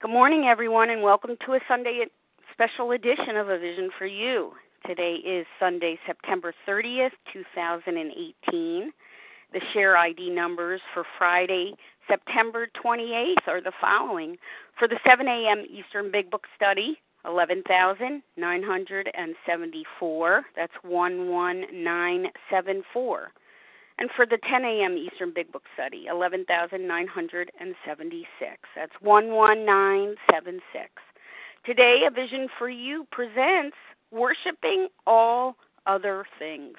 Good morning, everyone, and welcome to a Sunday special edition of A Vision for You. Today is Sunday, September 30th, 2018. The share ID numbers for Friday, September 28th are the following. For the 7 a.m. Eastern Big Book Study, 11,974. That's 11974. And for the 10 a.m. Eastern Big Book Study, 11,976. That's 11976. Today, A Vision for You presents Worshiping All Other Things.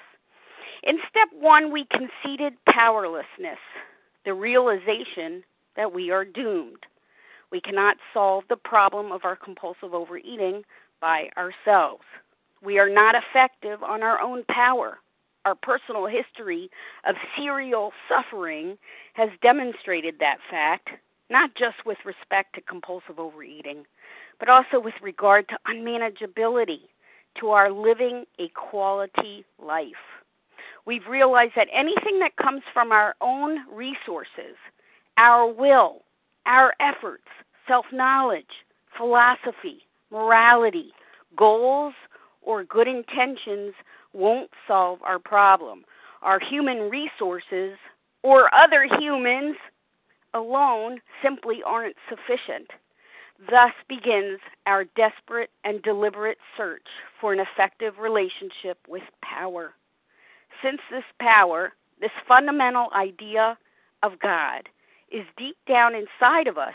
In step one, we conceded powerlessness, the realization that we are doomed. We cannot solve the problem of our compulsive overeating by ourselves. We are not effective on our own power. Our personal history of serial suffering has demonstrated that fact, not just with respect to compulsive overeating, but also with regard to unmanageability, to our living a quality life. We've realized that anything that comes from our own resources, our will, our efforts, self knowledge, philosophy, morality, goals, or good intentions won't solve our problem. Our human resources or other humans alone simply aren't sufficient. Thus begins our desperate and deliberate search for an effective relationship with power. Since this power, this fundamental idea of God, is deep down inside of us,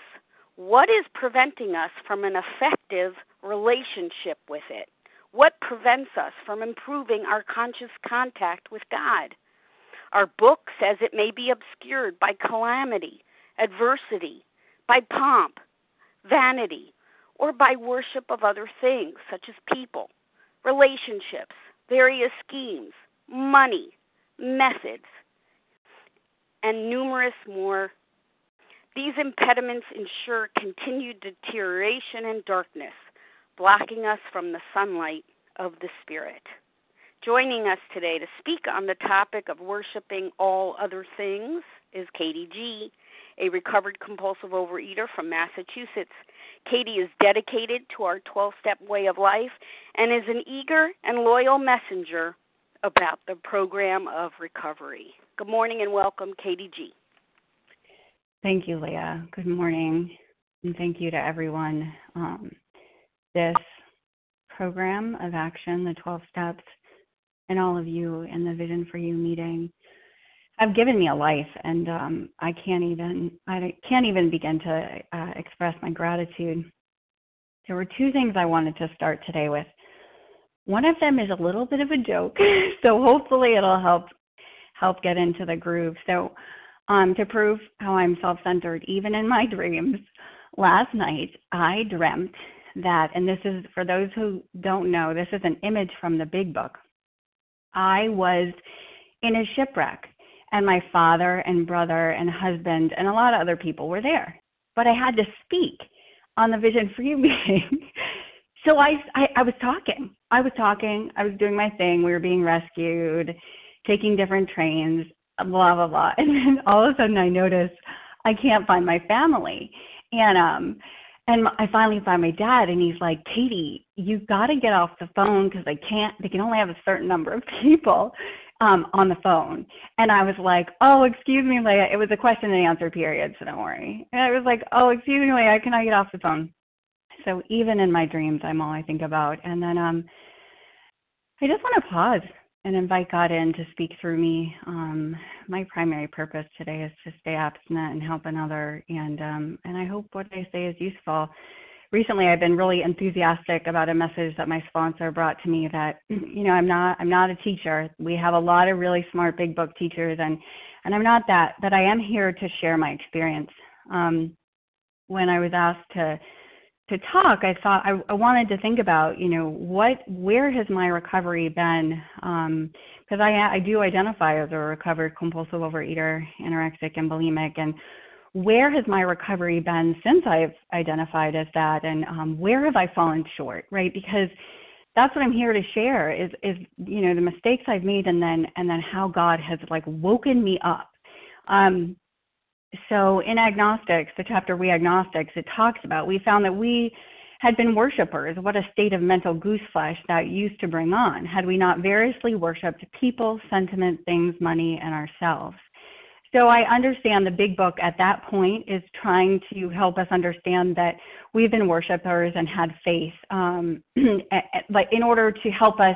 what is preventing us from an effective relationship with it? What prevents us from improving our conscious contact with God? Our book says it may be obscured by calamity, adversity, by pomp, vanity, or by worship of other things such as people, relationships, various schemes, money, methods, and numerous more. These impediments ensure continued deterioration and darkness, blocking us from the sunlight of the Spirit. Joining us today to speak on the topic of worshiping all other things is Katie G., a recovered compulsive overeater from Massachusetts. Katie is dedicated to our 12 step way of life and is an eager and loyal messenger about the program of recovery. Good morning and welcome, Katie G. Thank you, Leah. Good morning, and thank you to everyone. Um, this program of action, the 12 steps, and all of you in the Vision for You meeting have given me a life, and um, I can't even I can't even begin to uh, express my gratitude. There were two things I wanted to start today with. One of them is a little bit of a joke, so hopefully it'll help help get into the groove. So, um, to prove how I'm self-centered, even in my dreams, last night I dreamt that, and this is for those who don't know, this is an image from the Big Book. I was in a shipwreck, and my father and brother and husband and a lot of other people were there, but I had to speak on the Vision for You meeting. so I, I I was talking. I was talking. I was doing my thing. We were being rescued, taking different trains, blah blah blah. And then all of a sudden, I notice I can't find my family, and um, and I finally find my dad, and he's like, Katie, you got to get off the phone because they can't. They can only have a certain number of people um on the phone. And I was like, oh, excuse me, Leah. It was a question and answer period, so don't worry. And I was like, oh, excuse me, Leah. Can I get off the phone? So even in my dreams, I'm all I think about. And then um, I just want to pause and invite God in to speak through me. Um, my primary purpose today is to stay abstinent and help another, and um, and I hope what I say is useful. Recently, I've been really enthusiastic about a message that my sponsor brought to me. That you know, I'm not I'm not a teacher. We have a lot of really smart big book teachers, and and I'm not that. But I am here to share my experience. Um, when I was asked to to talk, I thought I, I wanted to think about, you know, what, where has my recovery been? Because um, I, I do identify as a recovered compulsive overeater, anorexic, and bulimic, and where has my recovery been since I've identified as that, and um, where have I fallen short, right? Because that's what I'm here to share is, is you know, the mistakes I've made, and then and then how God has like woken me up. Um, so in agnostics, the chapter We Agnostics, it talks about we found that we had been worshippers. What a state of mental gooseflesh that used to bring on, had we not variously worshipped people, sentiment, things, money, and ourselves. So I understand the big book at that point is trying to help us understand that we've been worshipers and had faith, um, in order to help us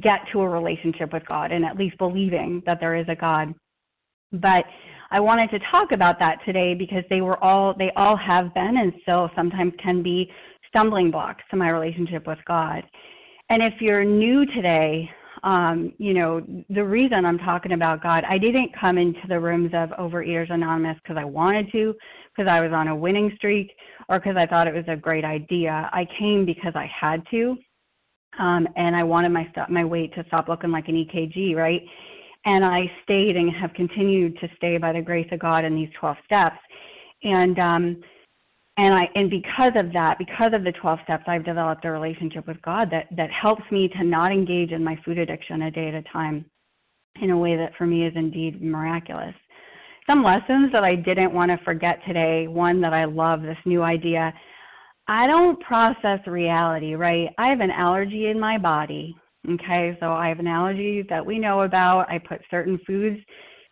get to a relationship with God and at least believing that there is a God. But I wanted to talk about that today because they were all they all have been and still sometimes can be stumbling blocks to my relationship with God. And if you're new today, um, you know, the reason I'm talking about God, I didn't come into the rooms of Overeaters Anonymous because I wanted to, because I was on a winning streak, or because I thought it was a great idea. I came because I had to, um, and I wanted my st- my weight to stop looking like an EKG, right? And I stayed and have continued to stay by the grace of God in these 12 steps. And um, and I and because of that, because of the 12 steps, I've developed a relationship with God that that helps me to not engage in my food addiction a day at a time in a way that for me is indeed miraculous. Some lessons that I didn't want to forget today. One that I love this new idea. I don't process reality, right? I have an allergy in my body. Okay, so I have an allergy that we know about. I put certain foods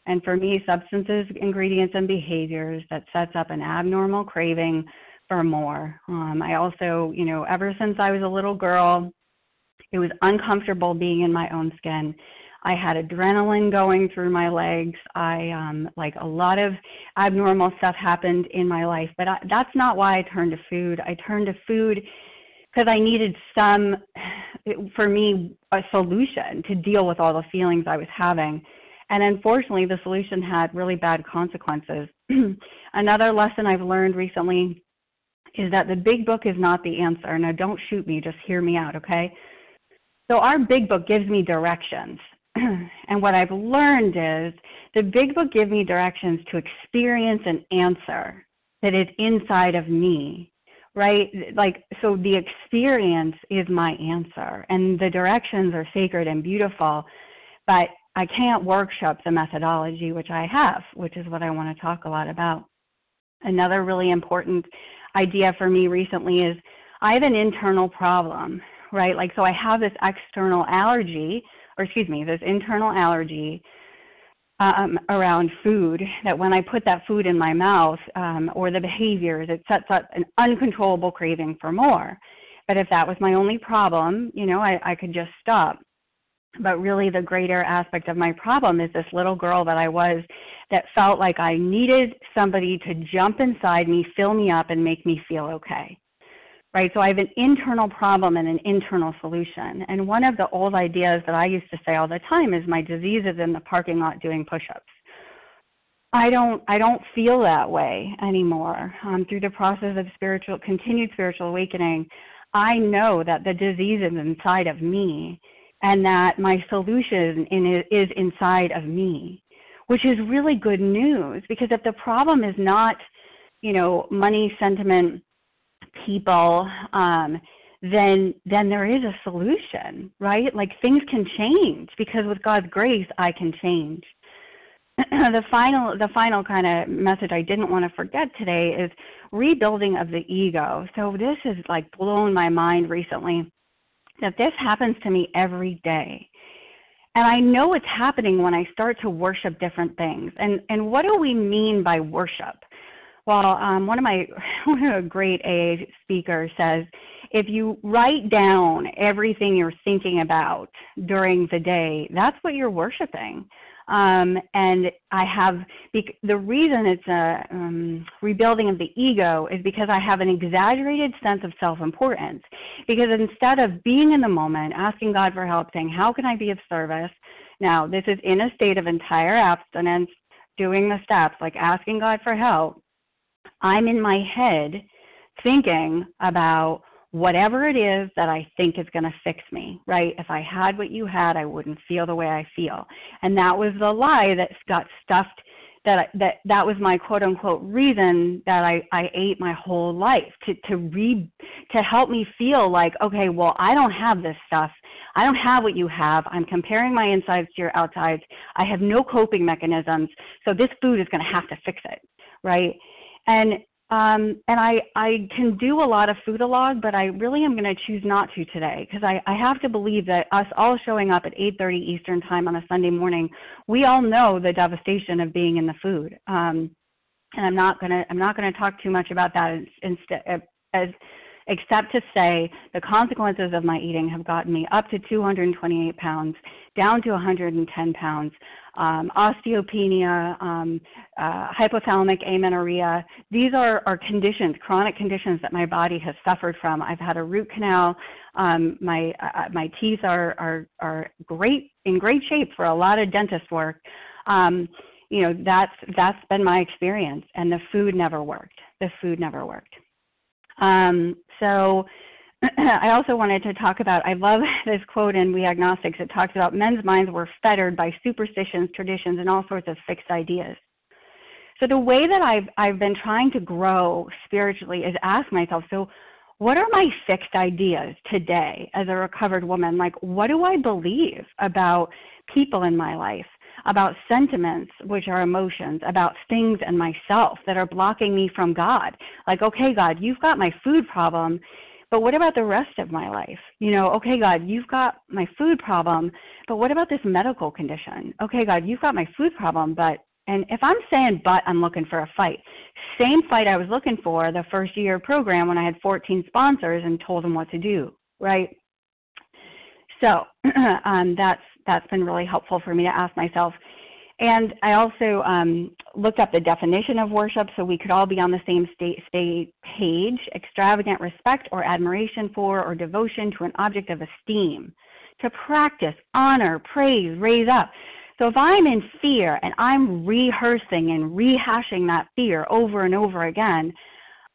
and for me, substances, ingredients, and behaviors that sets up an abnormal craving for more. Um, I also, you know, ever since I was a little girl, it was uncomfortable being in my own skin. I had adrenaline going through my legs. I um like a lot of abnormal stuff happened in my life, but I, that's not why I turned to food. I turned to food because I needed some for me a solution to deal with all the feelings I was having. And unfortunately, the solution had really bad consequences. Another lesson I've learned recently is that the big book is not the answer. Now, don't shoot me, just hear me out, okay? So, our big book gives me directions. and what I've learned is the big book gives me directions to experience an answer that is inside of me, right? Like, so the experience is my answer, and the directions are sacred and beautiful. But I can't workshop the methodology, which I have, which is what I want to talk a lot about. Another really important idea for me recently is I have an internal problem, right? Like, so I have this external allergy, or excuse me, this internal allergy um, around food that when I put that food in my mouth um, or the behaviors, it sets up an uncontrollable craving for more. But if that was my only problem, you know, I, I could just stop but really the greater aspect of my problem is this little girl that I was that felt like I needed somebody to jump inside me, fill me up, and make me feel okay. Right? So I have an internal problem and an internal solution. And one of the old ideas that I used to say all the time is my disease is in the parking lot doing push ups. I don't I don't feel that way anymore. Um, through the process of spiritual continued spiritual awakening, I know that the disease is inside of me and that my solution in, is inside of me, which is really good news because if the problem is not, you know, money, sentiment, people, um, then then there is a solution, right? Like things can change because with God's grace, I can change. the final the final kind of message I didn't want to forget today is rebuilding of the ego. So this has like blown my mind recently that this happens to me every day. And I know it's happening when I start to worship different things. And and what do we mean by worship? Well, um, one of my one of a great AA speakers says, if you write down everything you're thinking about during the day, that's what you're worshiping. Um, and I have the reason it's a um, rebuilding of the ego is because I have an exaggerated sense of self-importance. Because instead of being in the moment, asking God for help, saying, "How can I be of service?" Now, this is in a state of entire abstinence, doing the steps, like asking God for help. I'm in my head thinking about whatever it is that I think is going to fix me, right? If I had what you had, I wouldn't feel the way I feel. And that was the lie that got stuffed that that that was my quote unquote reason that I I ate my whole life to to re to help me feel like okay well I don't have this stuff I don't have what you have I'm comparing my insides to your outsides I have no coping mechanisms so this food is going to have to fix it right? And um, and I, I can do a lot of foodalog, but I really am going to choose not to today because I, I have to believe that us all showing up at 8:30 Eastern time on a Sunday morning, we all know the devastation of being in the food. Um, and I'm not going to I'm not going to talk too much about that instead as except to say the consequences of my eating have gotten me up to 228 pounds, down to 110 pounds, um, osteopenia, um, uh, hypothalamic amenorrhea. These are, are conditions, chronic conditions that my body has suffered from. I've had a root canal. Um, my uh, my teeth are, are are great in great shape for a lot of dentist work. Um, you know that's that's been my experience, and the food never worked. The food never worked. Um, so I also wanted to talk about, I love this quote in We Agnostics. It talks about men's minds were fettered by superstitions, traditions, and all sorts of fixed ideas. So the way that I've, I've been trying to grow spiritually is ask myself, so what are my fixed ideas today as a recovered woman? Like, what do I believe about people in my life? About sentiments, which are emotions, about things and myself that are blocking me from God. Like, okay, God, you've got my food problem, but what about the rest of my life? You know, okay, God, you've got my food problem, but what about this medical condition? Okay, God, you've got my food problem, but and if I'm saying but, I'm looking for a fight. Same fight I was looking for the first year program when I had 14 sponsors and told them what to do, right? So um, that's that's been really helpful for me to ask myself. And I also um, looked up the definition of worship so we could all be on the same state, state page extravagant respect or admiration for or devotion to an object of esteem, to practice, honor, praise, raise up. So if I'm in fear and I'm rehearsing and rehashing that fear over and over again,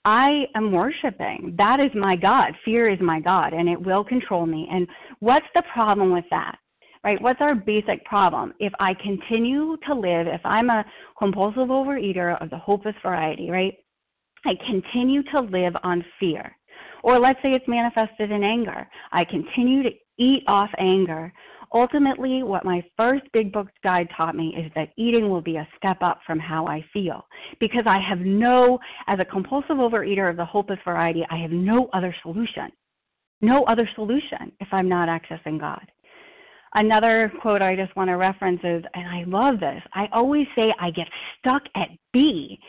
I am worshiping. That is my God. Fear is my God, and it will control me. And what's the problem with that? Right? What's our basic problem? If I continue to live, if I'm a compulsive overeater of the hopeless variety, right? I continue to live on fear. Or let's say it's manifested in anger. I continue to eat off anger. Ultimately, what my first big book guide taught me is that eating will be a step up from how I feel. Because I have no, as a compulsive overeater of the hopeless variety, I have no other solution. No other solution if I'm not accessing God. Another quote I just want to reference is, and I love this, I always say I get stuck at B.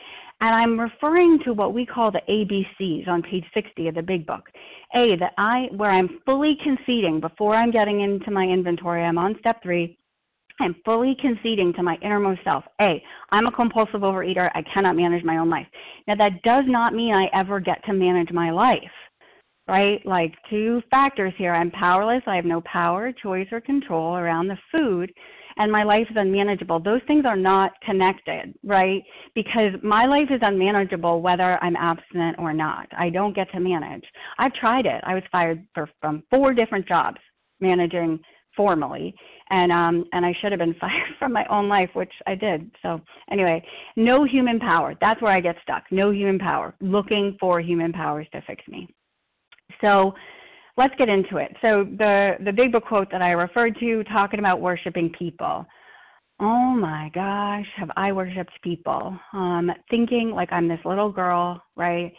And I'm referring to what we call the ABCs on page 60 of the big book. A, that I, where I'm fully conceding before I'm getting into my inventory, I'm on step three. I'm fully conceding to my innermost self. A, I'm a compulsive overeater. I cannot manage my own life. Now, that does not mean I ever get to manage my life right? Like two factors here. I'm powerless. I have no power, choice, or control around the food, and my life is unmanageable. Those things are not connected, right? Because my life is unmanageable whether I'm abstinent or not. I don't get to manage. I've tried it. I was fired for, from four different jobs managing formally and um and I should have been fired from my own life which I did. So anyway, no human power. That's where I get stuck. No human power. Looking for human powers to fix me. So let's get into it. So the the big book quote that I referred to, talking about worshiping people. Oh my gosh, have I worshipped people? Um, thinking like I'm this little girl, right?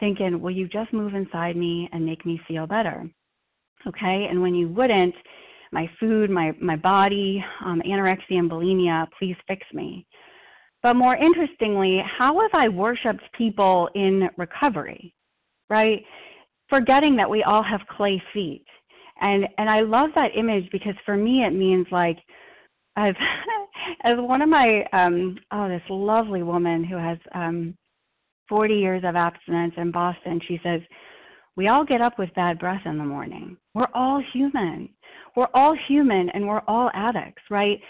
Thinking, will you just move inside me and make me feel better? Okay, and when you wouldn't, my food, my my body, um, anorexia and bulimia, please fix me. But more interestingly, how have I worshipped people in recovery? Right? Forgetting that we all have clay feet. And and I love that image because for me it means like as as one of my um oh this lovely woman who has um 40 years of abstinence in Boston, she says, we all get up with bad breath in the morning. We're all human. We're all human and we're all addicts, right?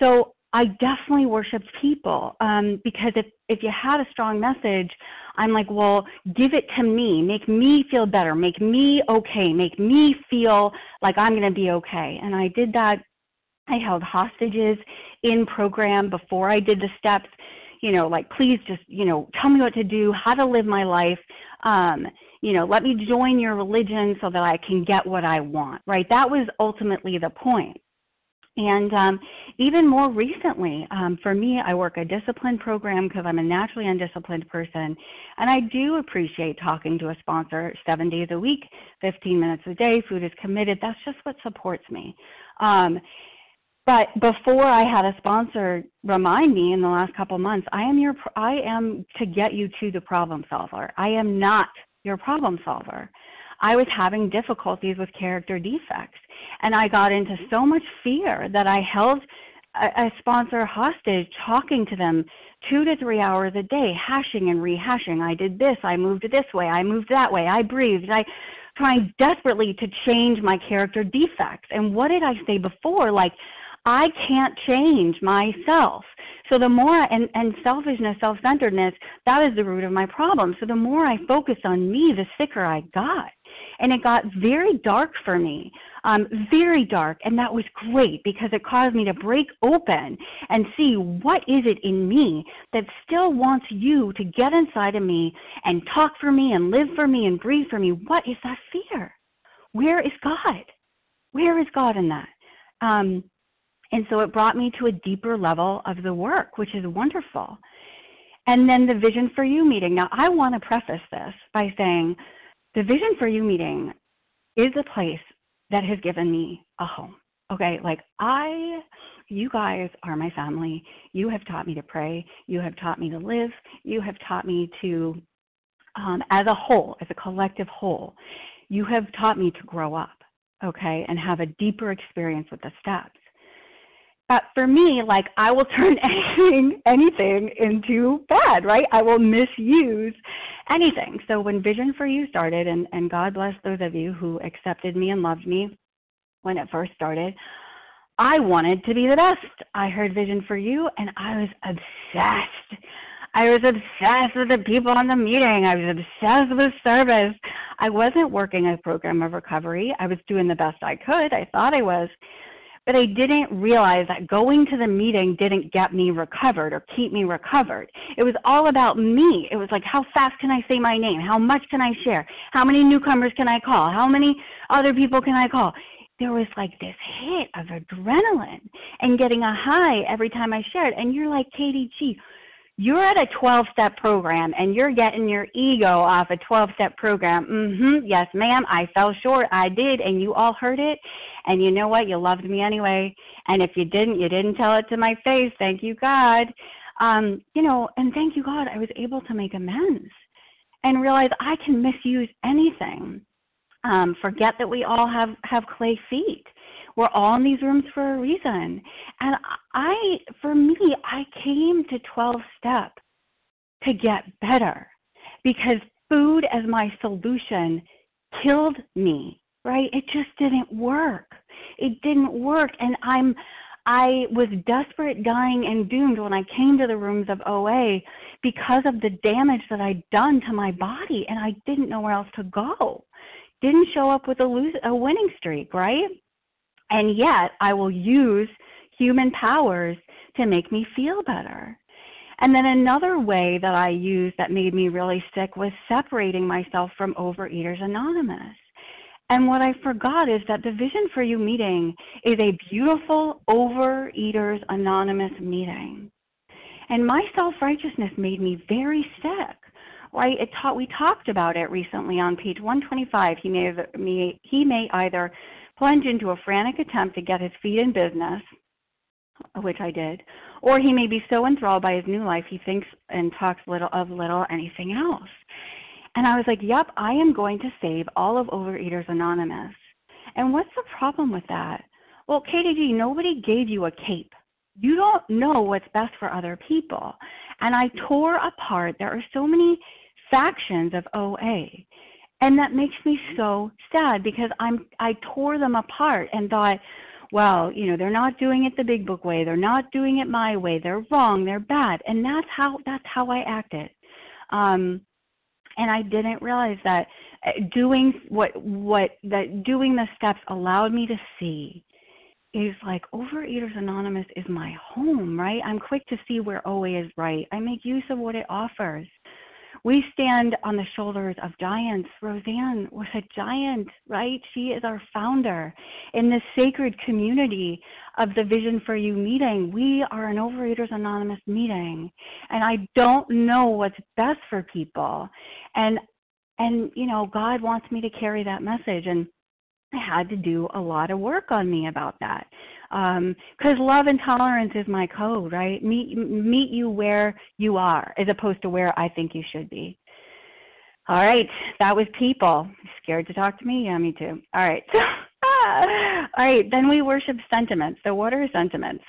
So I definitely worshiped people um, because if if you had a strong message, I'm like, well, give it to me, make me feel better, make me okay, make me feel like I'm going to be okay. And I did that. I held hostages in program before I did the steps. You know, like please just you know tell me what to do, how to live my life. Um, you know, let me join your religion so that I can get what I want. Right? That was ultimately the point And um, even more recently, um, for me, I work a discipline program because I'm a naturally undisciplined person. And I do appreciate talking to a sponsor seven days a week, 15 minutes a day. Food is committed. That's just what supports me. Um, but before I had a sponsor remind me in the last couple months, I am your I am to get you to the problem solver. I am not your problem solver. I was having difficulties with character defects. And I got into so much fear that I held a, a sponsor hostage, talking to them two to three hours a day, hashing and rehashing. I did this, I moved this way, I moved that way, I breathed, I trying desperately to change my character defects. And what did I say before? Like, I can't change myself. So the more and and selfishness, self-centeredness, that is the root of my problem. So the more I focused on me, the sicker I got and it got very dark for me. Um, very dark and that was great because it caused me to break open and see what is it in me that still wants you to get inside of me and talk for me and live for me and breathe for me. What is that fear? Where is god? Where is god in that? Um, and so it brought me to a deeper level of the work which is wonderful. And then the vision for you meeting. Now i want to preface this by saying the Vision for You meeting is a place that has given me a home. Okay, like I, you guys are my family. You have taught me to pray. You have taught me to live. You have taught me to, um, as a whole, as a collective whole, you have taught me to grow up, okay, and have a deeper experience with the steps. But for me, like I will turn anything, anything into bad, right? I will misuse anything. So when Vision for You started, and, and God bless those of you who accepted me and loved me when it first started, I wanted to be the best. I heard Vision for You, and I was obsessed. I was obsessed with the people in the meeting. I was obsessed with service. I wasn't working a program of recovery. I was doing the best I could. I thought I was but I didn't realize that going to the meeting didn't get me recovered or keep me recovered. It was all about me. It was like, how fast can I say my name? How much can I share? How many newcomers can I call? How many other people can I call? There was like this hit of adrenaline and getting a high every time I shared. And you're like, Katie G, you're at a 12 step program and you're getting your ego off a 12 step program. Mhm. Yes, ma'am. I fell short. I did and you all heard it. And you know what? You loved me anyway. And if you didn't, you didn't tell it to my face. Thank you, God. Um, you know, and thank you, God, I was able to make amends and realize I can misuse anything. Um, forget that we all have have clay feet. We're all in these rooms for a reason. And I, for me, I came to 12 step to get better because food as my solution killed me, right? It just didn't work. It didn't work. And I'm, I was desperate, dying, and doomed when I came to the rooms of OA because of the damage that I'd done to my body, and I didn't know where else to go. Didn't show up with a lose a winning streak, right? And yet, I will use human powers to make me feel better. And then another way that I used that made me really sick was separating myself from Overeaters Anonymous. And what I forgot is that the Vision for You meeting is a beautiful Overeaters Anonymous meeting. And my self righteousness made me very sick. Right? It taught, we talked about it recently on page 125. He may, he may either plunge into a frantic attempt to get his feet in business, which I did, or he may be so enthralled by his new life he thinks and talks little of little anything else. And I was like, yep, I am going to save all of Overeaters Anonymous. And what's the problem with that? Well, KDG, nobody gave you a cape. You don't know what's best for other people. And I tore apart, there are so many factions of OA. And that makes me so sad because I'm I tore them apart and thought, well, you know, they're not doing it the big book way. They're not doing it my way. They're wrong. They're bad. And that's how that's how I acted. Um and I didn't realize that uh, doing what what that doing the steps allowed me to see is like Overeaters Anonymous is my home, right? I'm quick to see where OA is right. I make use of what it offers We stand on the shoulders of giants. Rozanne was a giant, right? She is our founder. In this sacred community of the Vision for You meeting, we are an Overeaters Anonymous meeting. And I don't know what's best for people. And and you know, God wants me to carry that message and I had to do a lot of work on me about that because um, love and tolerance is my code, right? Meet meet you where you are, as opposed to where I think you should be. All right, that was people. Scared to talk to me? Yeah, me too. All right. All right, then we worship sentiments. So, what are sentiments?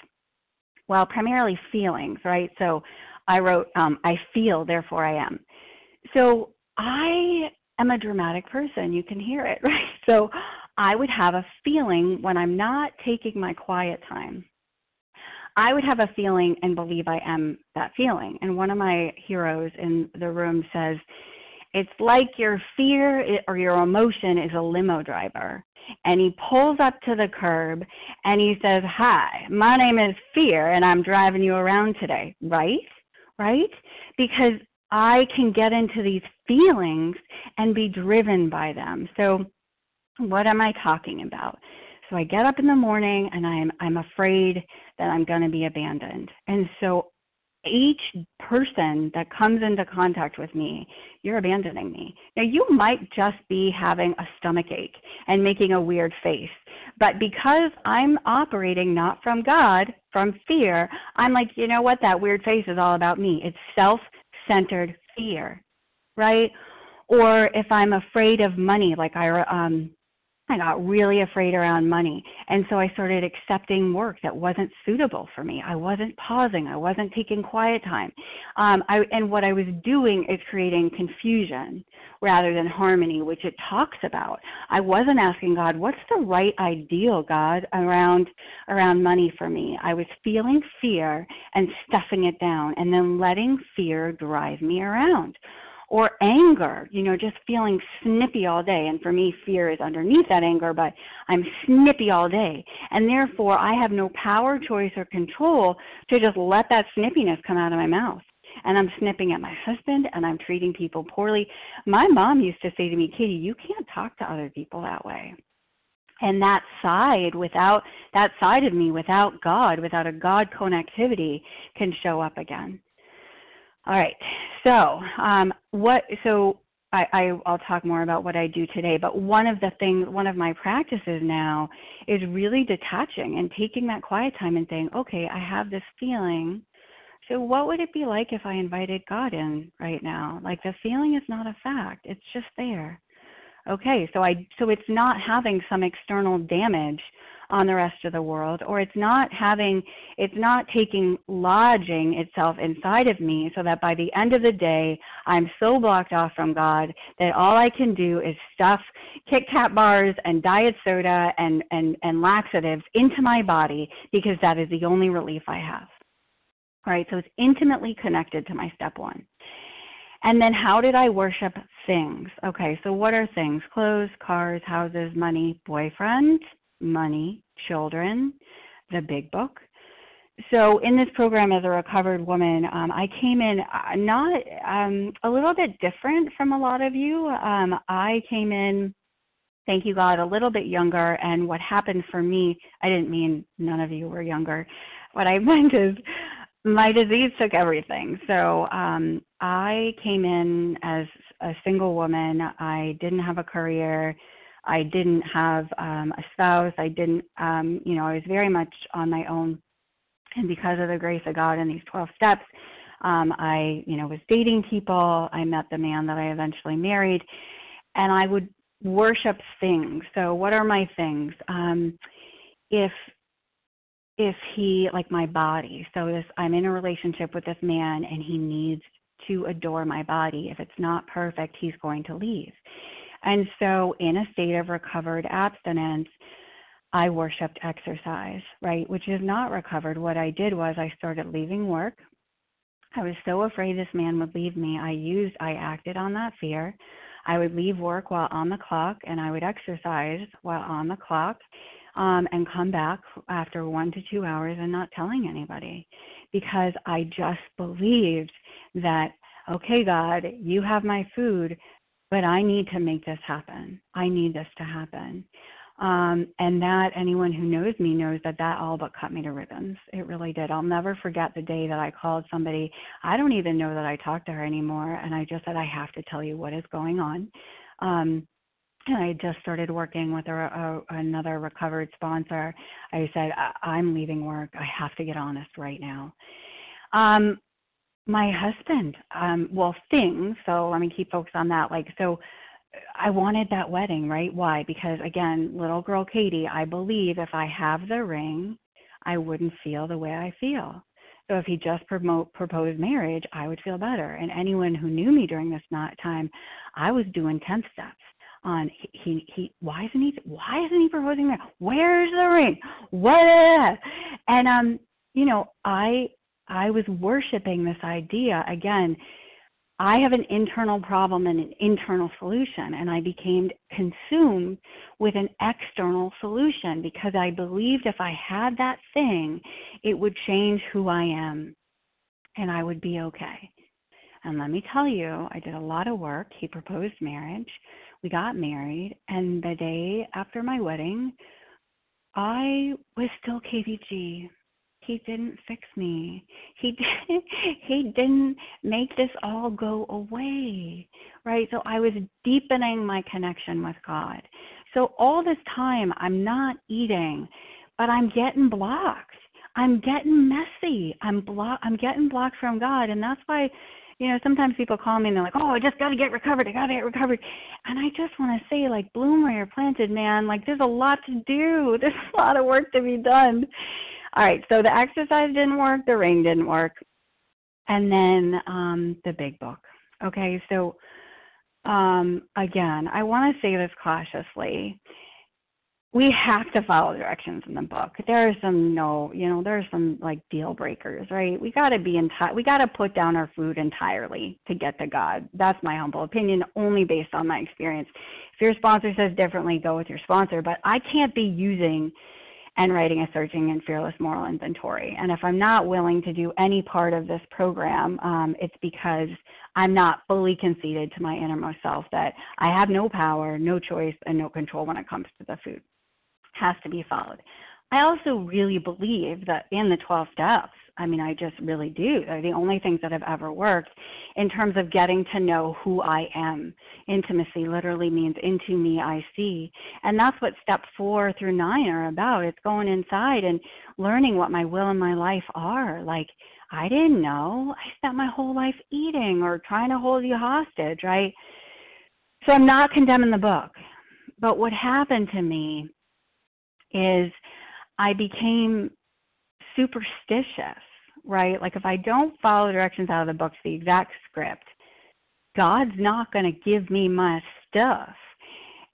Well, primarily feelings, right? So, I wrote, um, I feel, therefore I am. So, I am a dramatic person. You can hear it, right? So, I would have a feeling when I'm not taking my quiet time. I would have a feeling and believe I am that feeling. And one of my heroes in the room says, it's like your fear or your emotion is a limo driver. And he pulls up to the curb and he says, Hi, my name is Fear and I'm driving you around today. Right? Right? Because I can get into these feelings and be driven by them. So what am I talking about? So I get up in the morning and I'm I'm afraid that I'm going to be abandoned. And so each person that comes into contact with me, you're abandoning me. Now, you might just be having a stomach ache and making a weird face. But because I'm operating not from God, from fear, I'm like, you know what? That weird face is all about me. It's self centered fear, right? Or if I'm afraid of money, like I um, I got really afraid around money. And so I started accepting work that wasn't suitable for me. I wasn't pausing. I wasn't taking quiet time. Um, I, and what I was doing is creating confusion rather than harmony, which it talks about. I wasn't asking God, what's the right ideal, God, around, around money for me? I was feeling fear and stuffing it down and then letting fear drive me around or anger, you know, just feeling snippy all day. And for me, fear is underneath that anger, but I'm snippy all day. And therefore, I have no power, choice, or control to just let that snippiness come out of my mouth. And I'm snipping at my husband and I'm treating people poorly. My mom used to say to me, Katie, you can't talk to other people that way and that side without that side of me without god without a god connectivity can show up again all right. So, um, what? So, I, I, I'll talk more about what I do today. But one of the things, one of my practices now, is really detaching and taking that quiet time and saying, okay, I have this feeling. So, what would it be like if I invited God in right now? Like the feeling is not a fact; it's just there. Okay, so I, so it's not having some external damage on the rest of the world or it's not having it's not taking lodging itself inside of me so that by the end of the day i'm so blocked off from god that all i can do is stuff kit kat bars and diet soda and and and laxatives into my body because that is the only relief i have. All right so it's intimately connected to my step one and then how did I worship things? Okay, so what are things? Clothes, cars, houses, money, boyfriend, money, children, the big book. So in this program as a recovered woman, um, I came in uh, not um, a little bit different from a lot of you. Um, I came in, thank you God, a little bit younger. And what happened for me, I didn't mean none of you were younger. What I meant is my disease took everything. So um, I came in as a single woman. I didn't have a career. I didn't have um, a spouse. I didn't, um, you know, I was very much on my own. And because of the grace of God and these 12 steps, um, I, you know, was dating people. I met the man that I eventually married, and I would worship things. So, what are my things? Um, if if he like my body, so this I'm in a relationship with this man, and he needs to adore my body. If it's not perfect, he's going to leave. And so, in a state of recovered abstinence, I worshiped exercise, right? Which is not recovered. What I did was I started leaving work. I was so afraid this man would leave me. I used, I acted on that fear. I would leave work while on the clock and I would exercise while on the clock um, and come back after one to two hours and not telling anybody because I just believed that okay, God, you have my food, but I need to make this happen. I need this to happen. Um, and that anyone who knows me knows that that all but cut me to ribbons. It really did. I'll never forget the day that I called somebody. I don't even know that I talked to her anymore, and I just said I have to tell you what is going on. Um, and I just started working with a, a, another recovered sponsor. I said I, am leaving work. I have to get honest right now. Um, my husband, um, well, things. So let me keep focused on that. Like so I wanted that wedding, right? Why? Because again, little girl Katie, I believe if I have the ring, I wouldn't feel the way I feel. So if he just promote, proposed marriage, I would feel better. And anyone who knew me during this time, I was doing 10 steps on he, he why isn't he why isn't he proposing marriage? Where's the ring? What? And um, you know, I I was worshiping this idea again I have an internal problem and an internal solution, and I became consumed with an external solution because I believed if I had that thing, it would change who I am and I would be okay. And let me tell you, I did a lot of work. He proposed marriage. We got married, and the day after my wedding, I was still KVG he didn't fix me. He didn't he didn't make this all go away right? So i was deepening my connection with god. So all this time i'm not eating but i'm getting blocked i'm getting messy. I'm block i'm getting blocked from god and that's why you know sometimes people call me and they're like oh i just got to get recovered i got to get recovered and i just want to say like bloom where you're planted man like there's a lot to do there's a lot of work to be done all right, so the exercise didn't work, the ring didn't work, and then um, the big book. Okay, so um, again, I want to say this cautiously. We have to follow directions in the book. There are some no, you know, there are some like deal breakers, right? We got to be in enti- we got to put down our food entirely to get to God. That's my humble opinion, only based on my experience. If your sponsor says differently, go with your sponsor. But I can't be using and writing a searching and fearless moral inventory. And if I'm not willing to do any part of this program, um, it's because I'm not fully conceded to my innermost self that I have no power, no choice, and no control when it comes to the food. Has to be followed. I also really believe that in the 12 steps, I mean, I just really do. They're the only things that have ever worked in terms of getting to know who I am. Intimacy literally means into me I see. And that's what step four through nine are about. It's going inside and learning what my will and my life are. Like, I didn't know. I spent my whole life eating or trying to hold you hostage, right? So I'm not condemning the book. But what happened to me is I became superstitious, right? Like if I don't follow the directions out of the book, the exact script, God's not going to give me my stuff.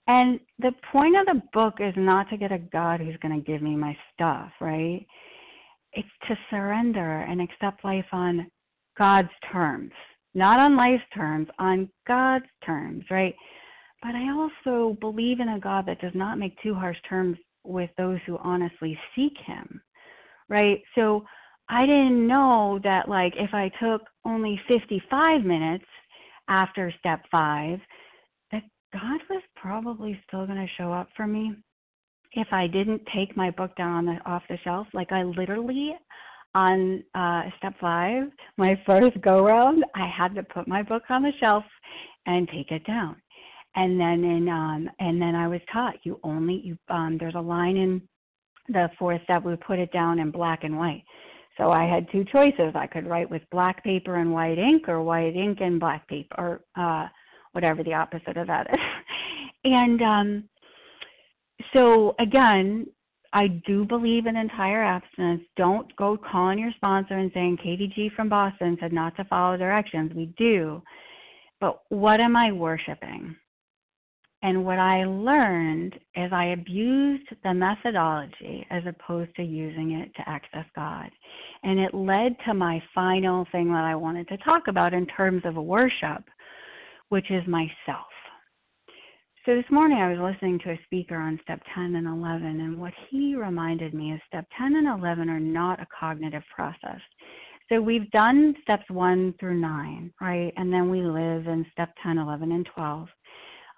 And the point of the book is not to get a God who's going to give me my stuff, right? It's to surrender and accept life on God's terms, not on life's terms, on God's terms, right? But I also believe in a God that does not make too harsh terms with those who honestly seek Him right? So I didn't know that like if I took only 55 minutes after step 5 that God was probably still going to show up for me if I didn't take my book down the, off the shelf like I literally on uh step 5 my first go round I had to put my book on the shelf and take it down and then in um and then I was taught you only you um there's a line in the fourth step, we put it down in black and white. So I had two choices. I could write with black paper and white ink, or white ink and black paper, or uh, whatever the opposite of that is. and um, so again, I do believe in entire abstinence. Don't go calling your sponsor and saying KVG from Boston said not to follow directions. We do. But what am I worshiping? And what I learned is I abused the methodology as opposed to using it to access God. And it led to my final thing that I wanted to talk about in terms of worship, which is myself. So this morning I was listening to a speaker on step 10 and 11, and what he reminded me is step 10 and 11 are not a cognitive process. So we've done steps one through nine, right? And then we live in step 10, 11, and 12.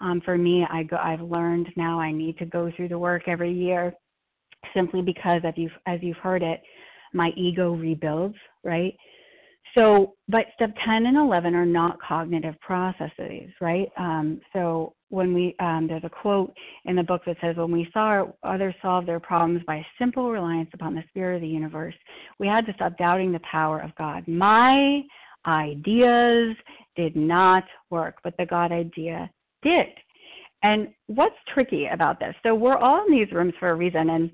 Um, for me, I go, I've learned now I need to go through the work every year simply because as you've, as you've heard it, my ego rebuilds, right? So, but step 10 and 11 are not cognitive processes, right? Um, so when we, um, there's a quote in the book that says, when we saw others solve their problems by simple reliance upon the spirit of the universe, we had to stop doubting the power of God. My ideas did not work, but the God idea did. And what's tricky about this? So we're all in these rooms for a reason, and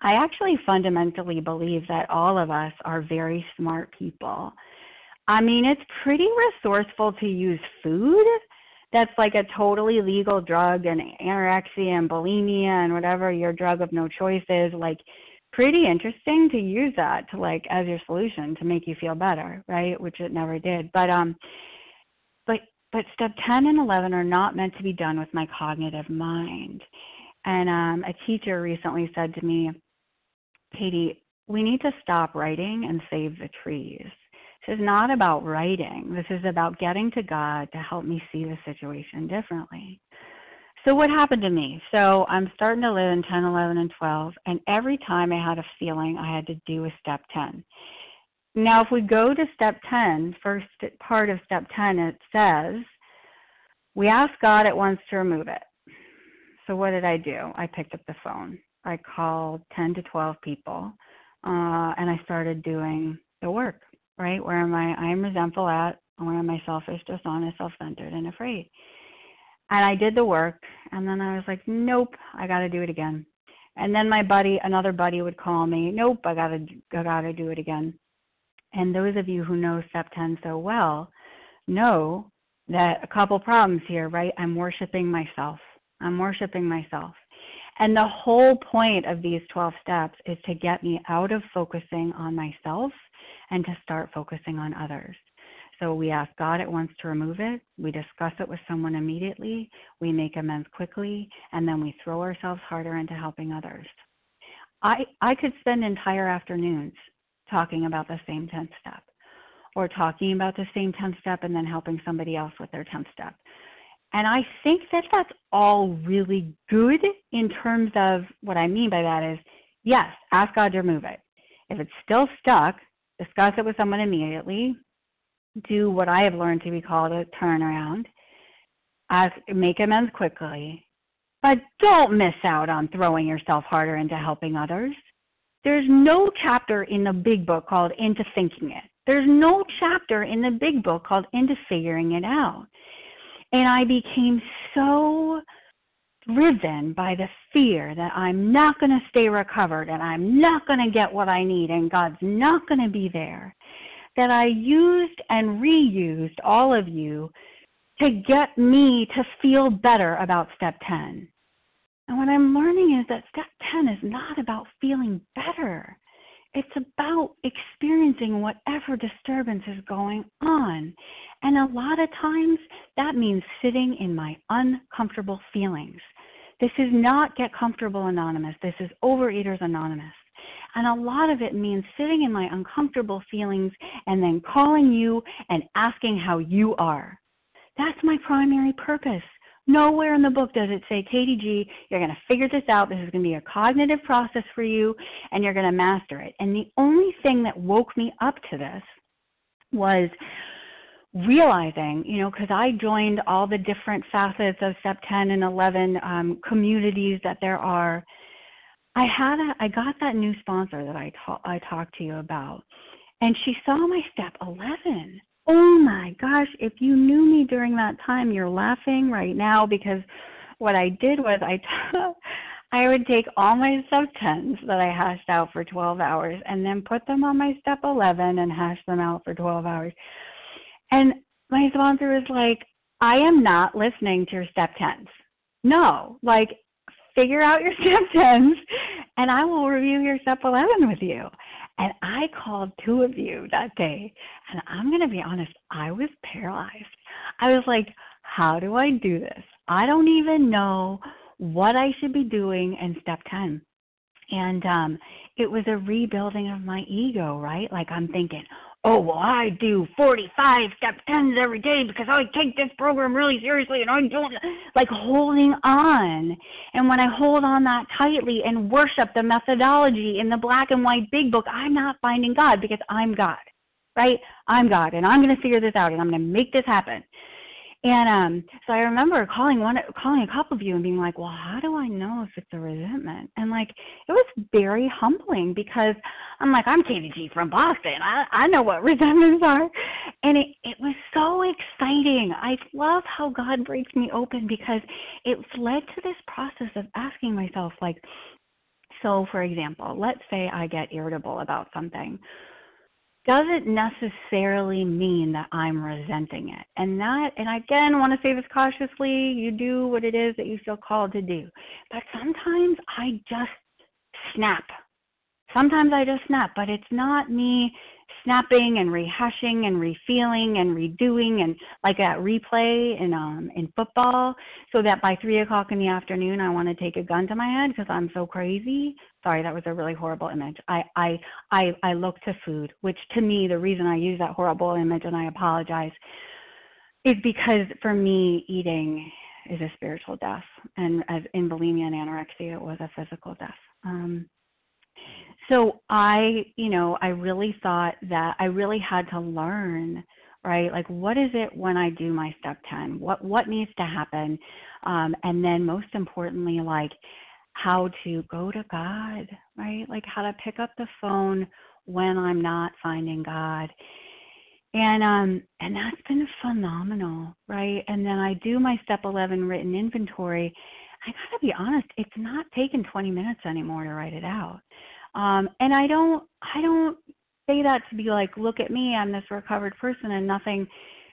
I actually fundamentally believe that all of us are very smart people. I mean, it's pretty resourceful to use food that's like a totally legal drug and anorexia and bulimia and whatever your drug of no choice is. Like, pretty interesting to use that to like as your solution to make you feel better, right? Which it never did. But um but step 10 and 11 are not meant to be done with my cognitive mind. And um a teacher recently said to me, Katie, we need to stop writing and save the trees. This is not about writing. This is about getting to God to help me see the situation differently. So, what happened to me? So, I'm starting to live in 10, 11, and 12, and every time I had a feeling, I had to do a step 10. Now, if we go to step 10, first part of step 10, it says, we ask God at once to remove it. So, what did I do? I picked up the phone. I called 10 to 12 people uh, and I started doing the work, right? Where am I? I'm resentful at, where am I selfish, dishonest, self centered, and afraid? And I did the work and then I was like, nope, I got to do it again. And then my buddy, another buddy would call me, nope, I got to, I got to do it again. And those of you who know Step 10 so well know that a couple problems here, right? I'm worshiping myself. I'm worshiping myself. And the whole point of these 12 steps is to get me out of focusing on myself and to start focusing on others. So we ask God at once to remove it. We discuss it with someone immediately. We make amends quickly, and then we throw ourselves harder into helping others. I, I could spend entire afternoons talking about the same 10th step or talking about the same 10th step and then helping somebody else with their 10th step. And I think that that's all really good in terms of what I mean by that is yes, ask God to remove it. If it's still stuck, discuss it with someone immediately. Do what I have learned to be called a turnaround. Ask, make amends quickly. But don't miss out on throwing yourself harder into helping others. There's no chapter in the big book called Into Thinking It. There's no chapter in the big book called Into Figuring It Out. And I became so driven by the fear that I'm not going to stay recovered and I'm not going to get what I need and God's not going to be there that I used and reused all of you to get me to feel better about step 10. And what I'm learning is that step 10 is not about feeling better. It's about whatever disturbance is going on. And a lot of times that means sitting in my uncomfortable feelings. This is not Get Comfortable Anonymous. This is Overeaters Anonymous. And a lot of it means sitting in my uncomfortable feelings and then calling you and asking how you are. That's my primary purpose. Nowhere in the book does it say, Katie G, you're going to figure this out. This is going to be a cognitive process for you, and you're going to master it. And the only thing that woke me up to this was realizing, you know, because I joined all the different facets of Step 10 and 11 um, communities that there are. I had a, I got that new sponsor that I ta- I talked to you about, and she saw my Step 11 Oh my gosh, if you knew me during that time, you're laughing right now because what I did was I t- I would take all my step 10s that I hashed out for 12 hours and then put them on my step 11 and hash them out for 12 hours. And my sponsor was like, I am not listening to your step 10s. No, like figure out your step 10s and I will review your step 11 with you. And I called two of you that day, and I'm going to be honest, I was paralyzed. I was like, how do I do this? I don't even know what I should be doing in step 10. And um, it was a rebuilding of my ego, right? Like I'm thinking, oh well I do 45 step 10s every day because I take this program really seriously and I don't like holding on. And when I hold on that tightly and worship the methodology in the black and white big book, I'm not finding God because I'm God. Right? I'm God and I'm going to figure this out and I'm going to make this happen. And um, so I remember calling one, calling a couple of you and being like, "Well, how do I know if it's a resentment?" And like, it was very humbling because I'm like, I'm Katie G from Boston. I I know what resentments are, and it it was so exciting. I love how God breaks me open because it's led to this process of asking myself, like, so for example, let's say I get irritable about something doesn't necessarily mean that I'm resenting it. And that, and I again, want to say this cautiously, you do what it is that you feel called to do. But sometimes I just snap. Sometimes I just snap, but it's not me snapping and rehashing and refeeling and redoing and like that replay in um in football so that by three o'clock in the afternoon I want to take a gun to my head because I'm so crazy. Sorry, that was a really horrible image. I I I I look to food, which to me the reason I use that horrible image and I apologize is because for me eating is a spiritual death and as in bulimia and anorexia it was a physical death. Um so I, you know, I really thought that I really had to learn, right? Like what is it when I do my step 10? What what needs to happen? Um and then most importantly like how to go to God, right? Like how to pick up the phone when I'm not finding God. And um and that's been phenomenal, right? And then I do my step 11 written inventory. I got to be honest, it's not taking 20 minutes anymore to write it out. Um, and I don't I don't say that to be like, look at me, I'm this recovered person and nothing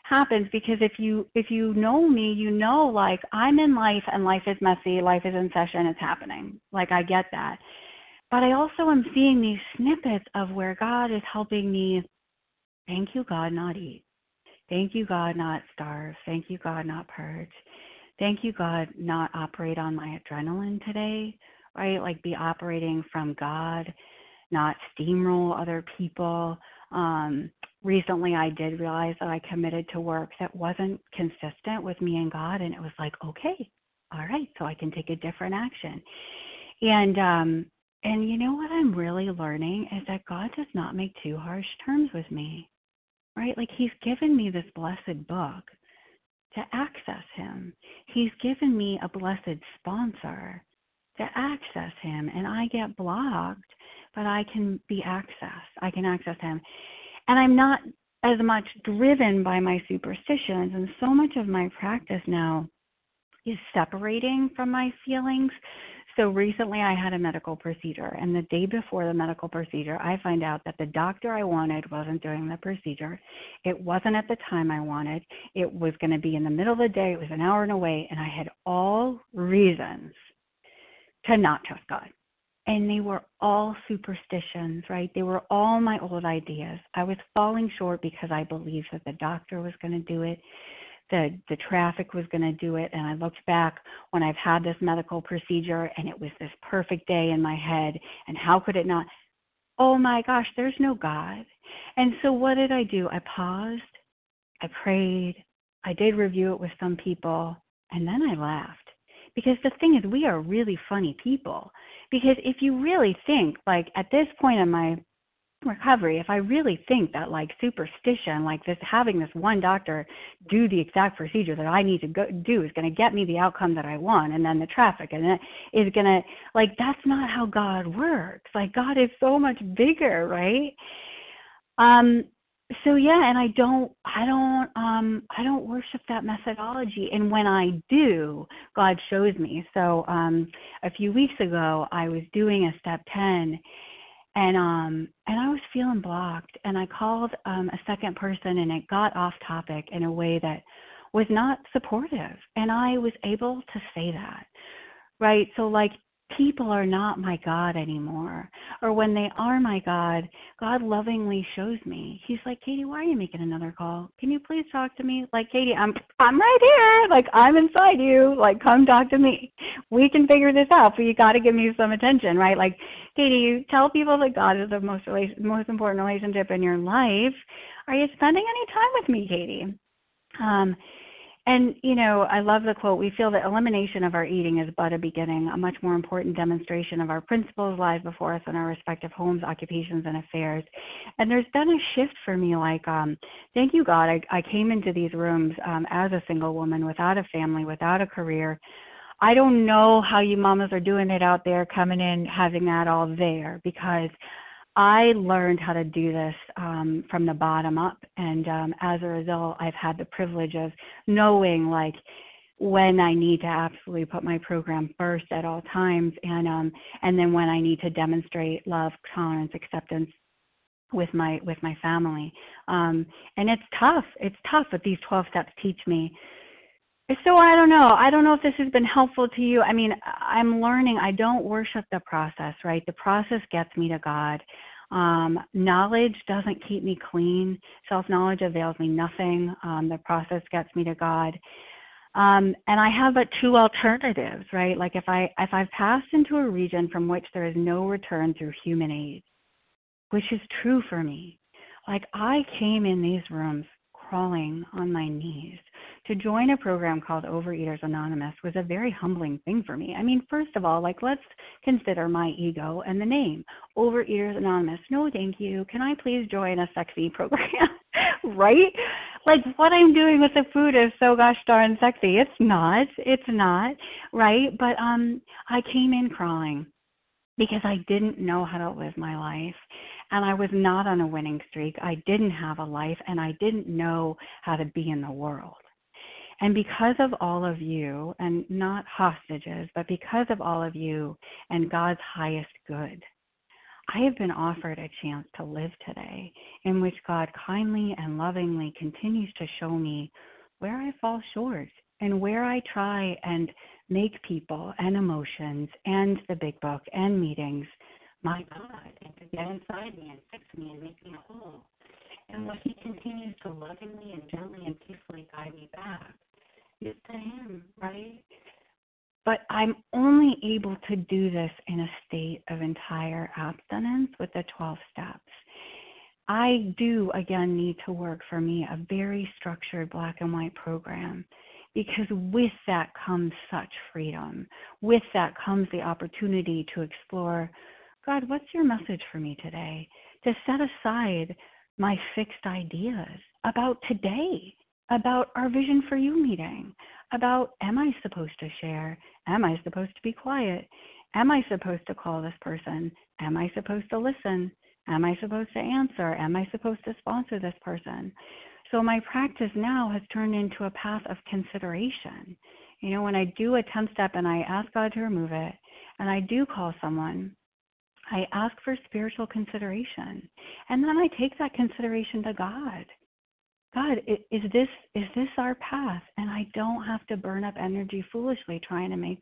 happens because if you if you know me, you know like I'm in life and life is messy, life is in session, it's happening. Like I get that. But I also am seeing these snippets of where God is helping me thank you God not eat. Thank you God not starve. Thank you God not purge. Thank you God not operate on my adrenaline today right? Like be operating from God, not steamroll other people. Um, recently, I did realize that I committed to work that wasn't consistent with me and God, and it was like, okay, all right, so I can take a different action. And um, and you know what I'm really learning is that God does not make too harsh terms with me, right? Like He's given me this blessed book to access Him. He's given me a blessed sponsor to access him and I get blocked, but I can be accessed. I can access him. And I'm not as much driven by my superstitions and so much of my practice now is separating from my feelings. So recently I had a medical procedure and the day before the medical procedure I find out that the doctor I wanted wasn't doing the procedure. It wasn't at the time I wanted. It was going to be in the middle of the day. It was an hour and away and I had all reasons to not trust God. And they were all superstitions, right? They were all my old ideas. I was falling short because I believed that the doctor was going to do it, the the traffic was going to do it, and I looked back when I've had this medical procedure and it was this perfect day in my head, and how could it not? Oh my gosh, there's no God. And so what did I do? I paused, I prayed, I did review it with some people, and then I laughed because the thing is, we are really funny people. Because if you really think, like at this point in my recovery, if I really think that like superstition, like this having this one doctor do the exact procedure that I need to go do is going to get me the outcome that I want, and then the traffic, and it is going to like that's not how God works. Like God is so much bigger, right? Um, so yeah and i don't i don't um i don't worship that methodology and when i do god shows me so um a few weeks ago i was doing a step 10 and um and i was feeling blocked and i called um a second person and it got off topic in a way that was not supportive and i was able to say that right? So like people are not my God anymore. Or when they are my God, God lovingly shows me. He's like, Katie, why are you making another call? Can you please talk to me? Like, Katie, I'm I'm right here. Like I'm inside you. Like come talk to me. we can figure this out, but you got to give me some attention, right? Like, Katie, you tell people that God is the most most important relationship in your life. Are you spending any time with me, Katie? Um, and, you know, I love the quote we feel that elimination of our eating is but a beginning. A much more important demonstration of our principles lies before us in our respective homes, occupations, and affairs. And there's been a shift for me like, um, thank you, God. I, I came into these rooms um, as a single woman without a family, without a career. I don't know how you mamas are doing it out there, coming in, having that all there, because I learned how to do this um, from the bottom up, and um, as a result, I've had the privilege of knowing like when I need to absolutely put my program first at all times, and um, and then when I need to demonstrate love, tolerance, acceptance with my with my family. Um, and it's tough. It's tough, but these 12 steps teach me so I don't know. I don't know if this has been helpful to you. I mean, I'm learning. I don't worship the process, right? The process gets me to God. Um, knowledge doesn't keep me clean. Self knowledge avails me nothing. Um, the process gets me to God. Um, and I have but two alternatives, right? Like if I if I've passed into a region from which there is no return through human aid, which is true for me. Like I came in these rooms crawling on my knees to join a program called Overeaters Anonymous was a very humbling thing for me. I mean, first of all, like let's consider my ego and the name Overeaters Anonymous. No, thank you. Can I please join a sexy program? right? Like what I'm doing with the food is so gosh darn sexy. It's not. It's not, right? But um I came in crawling because I didn't know how to live my life and I was not on a winning streak. I didn't have a life and I didn't know how to be in the world. And because of all of you, and not hostages, but because of all of you and God's highest good, I have been offered a chance to live today in which God kindly and lovingly continues to show me where I fall short and where I try and make people and emotions and the big book and meetings my God and to get inside me and fix me and make me whole. And what He continues to lovingly and gently and peacefully guide me back is to Him, right? But I'm only able to do this in a state of entire abstinence with the 12 steps. I do, again, need to work for me a very structured black and white program because with that comes such freedom. With that comes the opportunity to explore God, what's your message for me today? To set aside my fixed ideas about today about our Vision for You meeting, about am I supposed to share? Am I supposed to be quiet? Am I supposed to call this person? Am I supposed to listen? Am I supposed to answer? Am I supposed to sponsor this person? So my practice now has turned into a path of consideration. You know, when I do a 10 step and I ask God to remove it, and I do call someone, I ask for spiritual consideration. And then I take that consideration to God. God, is this is this our path? And I don't have to burn up energy foolishly trying to make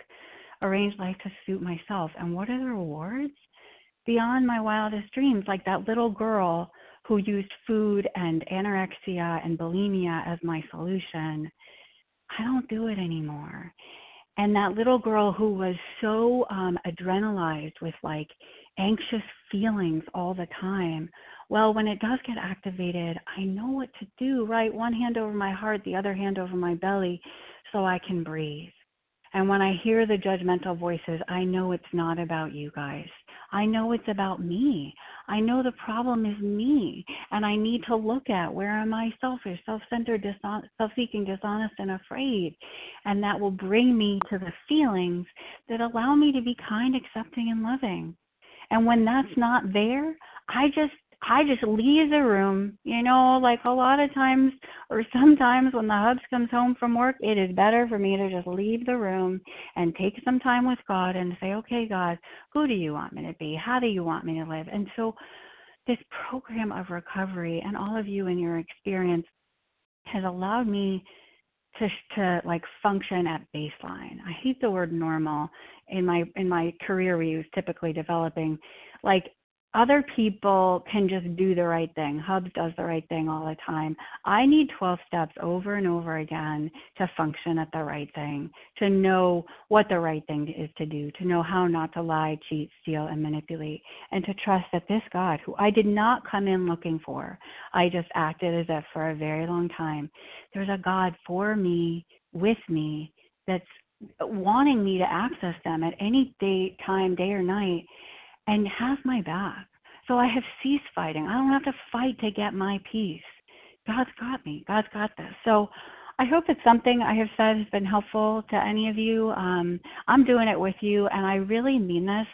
arrange life to suit myself. And what are the rewards? Beyond my wildest dreams, like that little girl who used food and anorexia and bulimia as my solution. I don't do it anymore. And that little girl who was so um, adrenalized with like anxious feelings all the time well, when it does get activated, I know what to do, right? One hand over my heart, the other hand over my belly, so I can breathe. And when I hear the judgmental voices, I know it's not about you guys. I know it's about me. I know the problem is me. And I need to look at where am I selfish, self centered, dishon- self seeking, dishonest, and afraid. And that will bring me to the feelings that allow me to be kind, accepting, and loving. And when that's not there, I just I just leave the room. You know, like a lot of times or sometimes when the hubs comes home from work, it is better for me to just leave the room and take some time with God and say, okay, God, who do you want me to be? How do you want me to live? And so this program of recovery and all of you in your experience has allowed me to to like function at baseline. I hate the word normal. In my in my career we use typically developing like other people can just do the right thing. Hubs does the right thing all the time. I need 12 steps over and over again to function at the right thing, to know what the right thing is to do, to know how not to lie, cheat, steal, and manipulate, and to trust that this God, who I did not come in looking for, I just acted as if for a very long time, there's a God for me, with me, that's wanting me to access them at any day, time, day or night and has my back. So I have ceased fighting. I don't have to fight to get my peace. God's got me. God's got this. So I hope that something I have said has been helpful to any of you. Um, I'm doing it with you, and I really mean this.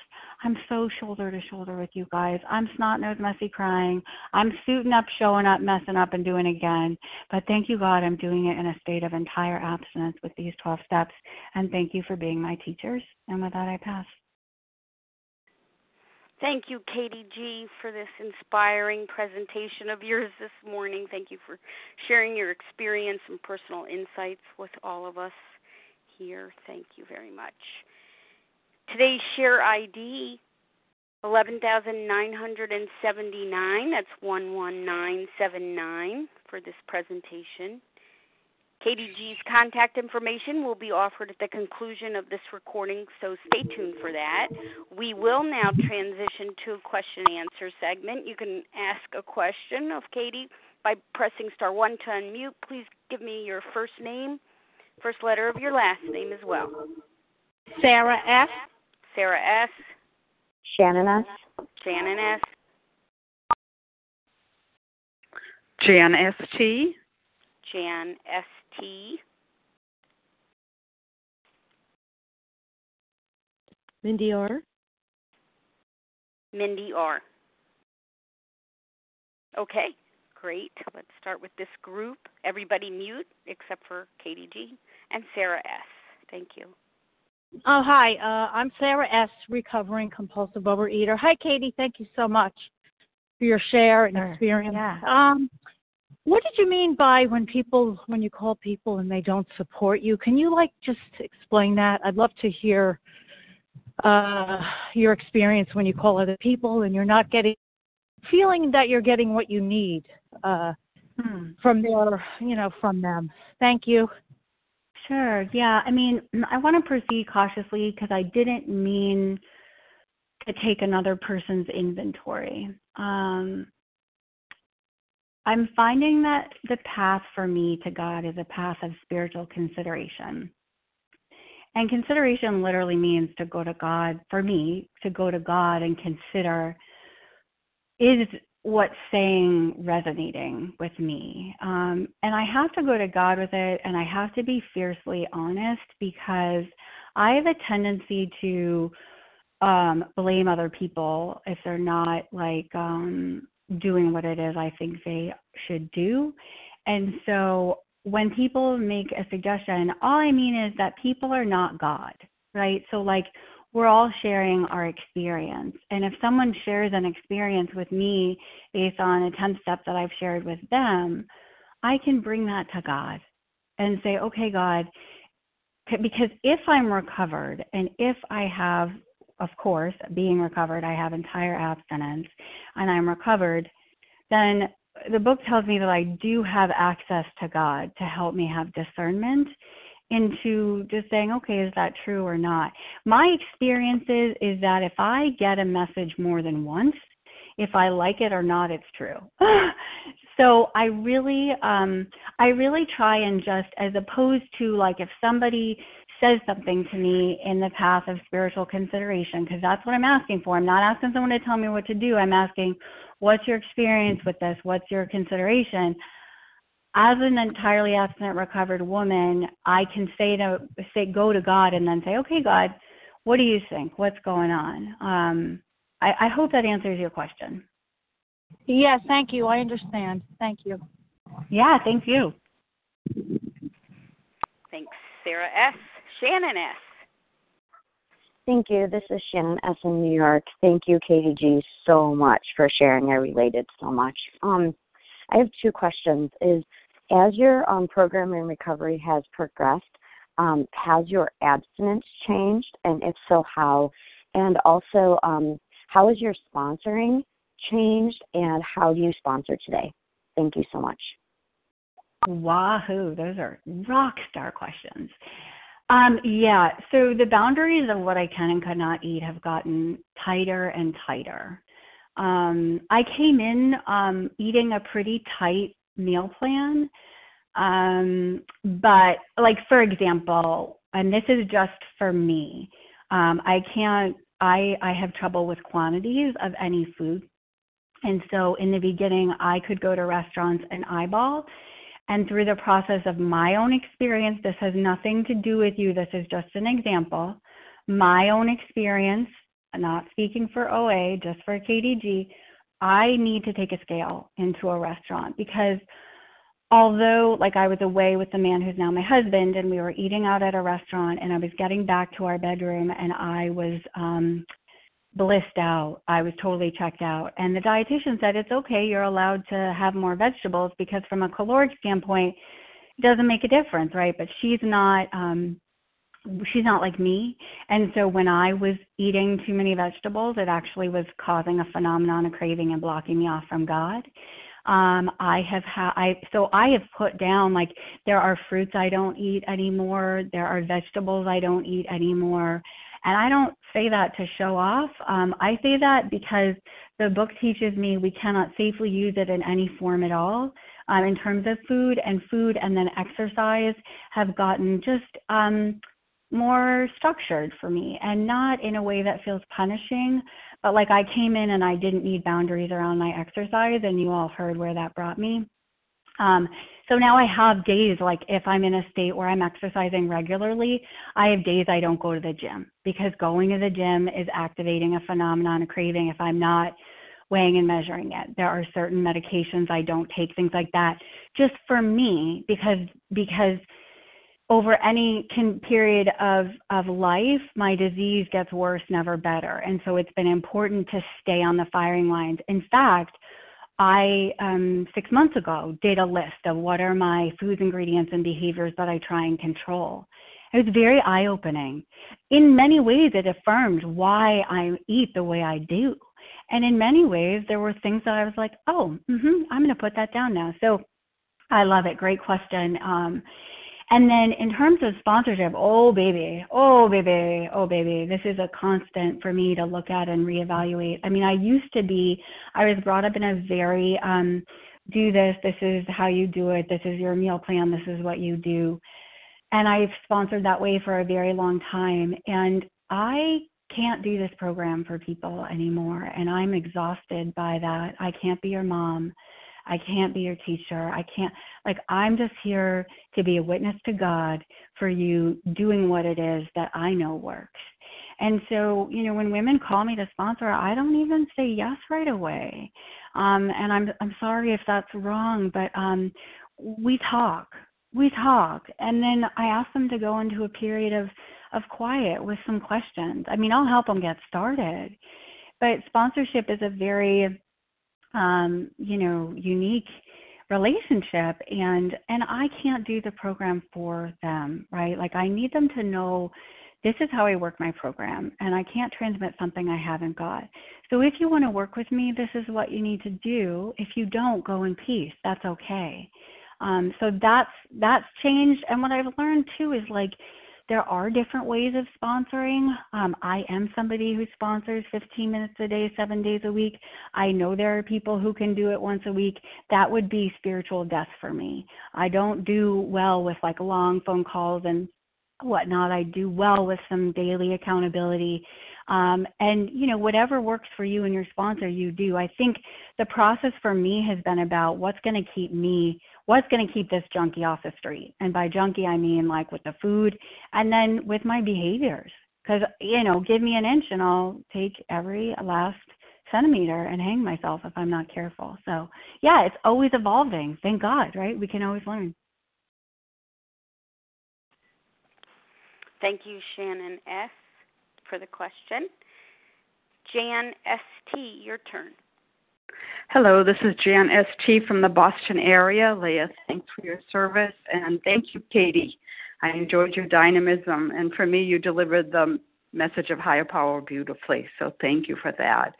I'm so shoulder to shoulder with you guys. I'm snot nose messy crying. I'm suiting up, showing up, messing up, and doing again. But thank you, God, I'm doing it in a state of entire abstinence with these 12 steps. And thank you for being my teachers. And with that, I pass. Thank you, Katie G, for this inspiring presentation of yours this morning. Thank you for sharing your experience and personal insights with all of us here. Thank you very much. Today's share ID 11,979. That's 11979 for this presentation. Katie G's contact information will be offered at the conclusion of this recording, so stay tuned for that. We will now transition to a question and answer segment. You can ask a question of Katie by pressing star one to unmute. Please give me your first name, first letter of your last name as well. Sarah S. Sarah S. Shannon S. Shannon S. Jan S. T. Jan S. T. Mindy R. Mindy R. Okay, great. Let's start with this group. Everybody mute except for Katie G and Sarah S. Thank you. Oh, hi. Uh, I'm Sarah S., recovering compulsive overeater. Hi, Katie. Thank you so much for your share and Sure. experience. Yeah. Um, what did you mean by when people, when you call people and they don't support you? Can you like just explain that? I'd love to hear uh, your experience when you call other people and you're not getting, feeling that you're getting what you need uh, Hmm. from their, you know, from them. Thank you. Sure. Yeah. I mean, I want to proceed cautiously because I didn't mean to take another person's inventory. Um, I'm finding that the path for me to God is a path of spiritual consideration. And consideration literally means to go to God, for me, to go to God and consider is what's saying resonating with me. Um, and I have to go to God with it, and I have to be fiercely honest because I have a tendency to um, blame other people if they're not like um, doing what it is I think they should do. And so when people make a suggestion, all I mean is that people are not God, right? So, like, we're all sharing our experience. And if someone shares an experience with me based on a 10 step that I've shared with them, I can bring that to God and say, okay, God, because if I'm recovered and if I have, of course, being recovered, I have entire abstinence and I'm recovered, then the book tells me that I do have access to God to help me have discernment into just saying, okay, is that true or not? My experience is, is that if I get a message more than once, if I like it or not, it's true. so I really, um, I really try and just, as opposed to like if somebody says something to me in the path of spiritual consideration, because that's what I'm asking for. I'm not asking someone to tell me what to do. I'm asking, what's your experience with this? What's your consideration? as an entirely abstinent recovered woman, I can say to say go to God and then say, okay, God, what do you think? What's going on? Um, I, I hope that answers your question. Yes, thank you. I understand. Thank you. Yeah, thank you. Thanks, Sarah S. Shannon S. Thank you. This is Shannon S. in New York. Thank you, Katie G, so much for sharing. I related so much. Um, I have two questions. Is as your um, program in recovery has progressed, um, has your abstinence changed, and if so, how? And also, um, how has your sponsoring changed, and how do you sponsor today? Thank you so much. Wahoo, those are rock star questions. Um, yeah, so the boundaries of what I can and cannot eat have gotten tighter and tighter. Um, I came in um, eating a pretty tight meal plan, um, but like for example, and this is just for me, um, I can't. I I have trouble with quantities of any food, and so in the beginning, I could go to restaurants and eyeball and through the process of my own experience, this has nothing to do with you, this is just an example. My own experience, not speaking for OA, just for Katie G, I need to take a scale into a restaurant because although like I was away with the man who's now my husband and we were eating out at a restaurant and I was getting back to our bedroom and I was um blissed out. I was totally checked out. And the dietitian said it's okay, you're allowed to have more vegetables because from a caloric standpoint, it doesn't make a difference, right? But she's not um she's not like me. And so when I was eating too many vegetables, it actually was causing a phenomenon a craving and blocking me off from God. Um, I have had, I, so I have put down like there are fruits I don't eat anymore. There are vegetables I don't eat anymore. And I don't say that to show off. Um, I say that because the book teaches me we cannot safely use it in any form at all. Um, in terms of food and food and then exercise have gotten just um, more structured for me and not in a way that feels punishing. But like I came in and I didn't need boundaries around my exercise, and you all heard where that brought me. Um, so now I have days like if I'm in a state where I'm exercising regularly, I have days I don't go to the gym because going to the gym is activating a phenomenon a craving if I'm not weighing and measuring it. There are certain medications I don't take, things like that, just for me because because over any can, period of of life, my disease gets worse, never better, and so it's been important to stay on the firing lines. In fact I, um, six months ago, did a list of what are my foods, ingredients, and behaviors that I try and control. It was very eye opening. In many ways, it affirmed why I eat the way I do. And in many ways, there were things that I was like, oh, mm-hmm, I'm going to put that down now. So I love it. Great question. Um, and then in terms of sponsorship, oh baby, oh baby, oh baby, this is a constant for me to look at and reevaluate. I mean, I used to be, I was brought up in a very, um, do this, this is how you do it, this is your meal plan, this is what you do. And I've sponsored that way for a very long time. And I can't do this program for people anymore. And I'm exhausted by that. I can't be your mom. I can't be your teacher. I can't, like, I'm just here to be a witness to God for you doing what it is that I know works. And so, you know, when women call me to sponsor, I don't even say yes right away. Um, and I'm I'm sorry if that's wrong, but um, we talk, we talk, and then I ask them to go into a period of of quiet with some questions. I mean, I'll help them get started, but sponsorship is a very um, you know, unique relationship and and I can't do the program for them, right? Like I need them to know this is how I work my program and I can't transmit something I haven't got. So if you want to work with me, this is what you need to do. If you don't, go in peace. That's okay. Um, so that's that's changed and what I've learned too is like there are different ways of sponsoring. Um, I am somebody who sponsors 15 minutes a day, seven days a week. I know there are people who can do it once a week. That would be spiritual death for me. I don't do well with like long phone calls and whatnot. I do well with some daily accountability. Um, and you know whatever works for you and your sponsor you do i think the process for me has been about what's going to keep me what's going to keep this junkie off the street and by junkie i mean like with the food and then with my behaviors because you know give me an inch and i'll take every last centimeter and hang myself if i'm not careful so yeah it's always evolving thank god right we can always learn thank you shannon s for the question. Jan S.T., your turn. Hello, this is Jan ST from the Boston area. Leah, thanks for your service, and thank you, Katie. I enjoyed your dynamism, and for me, you delivered the message of higher power beautifully, so thank you for that.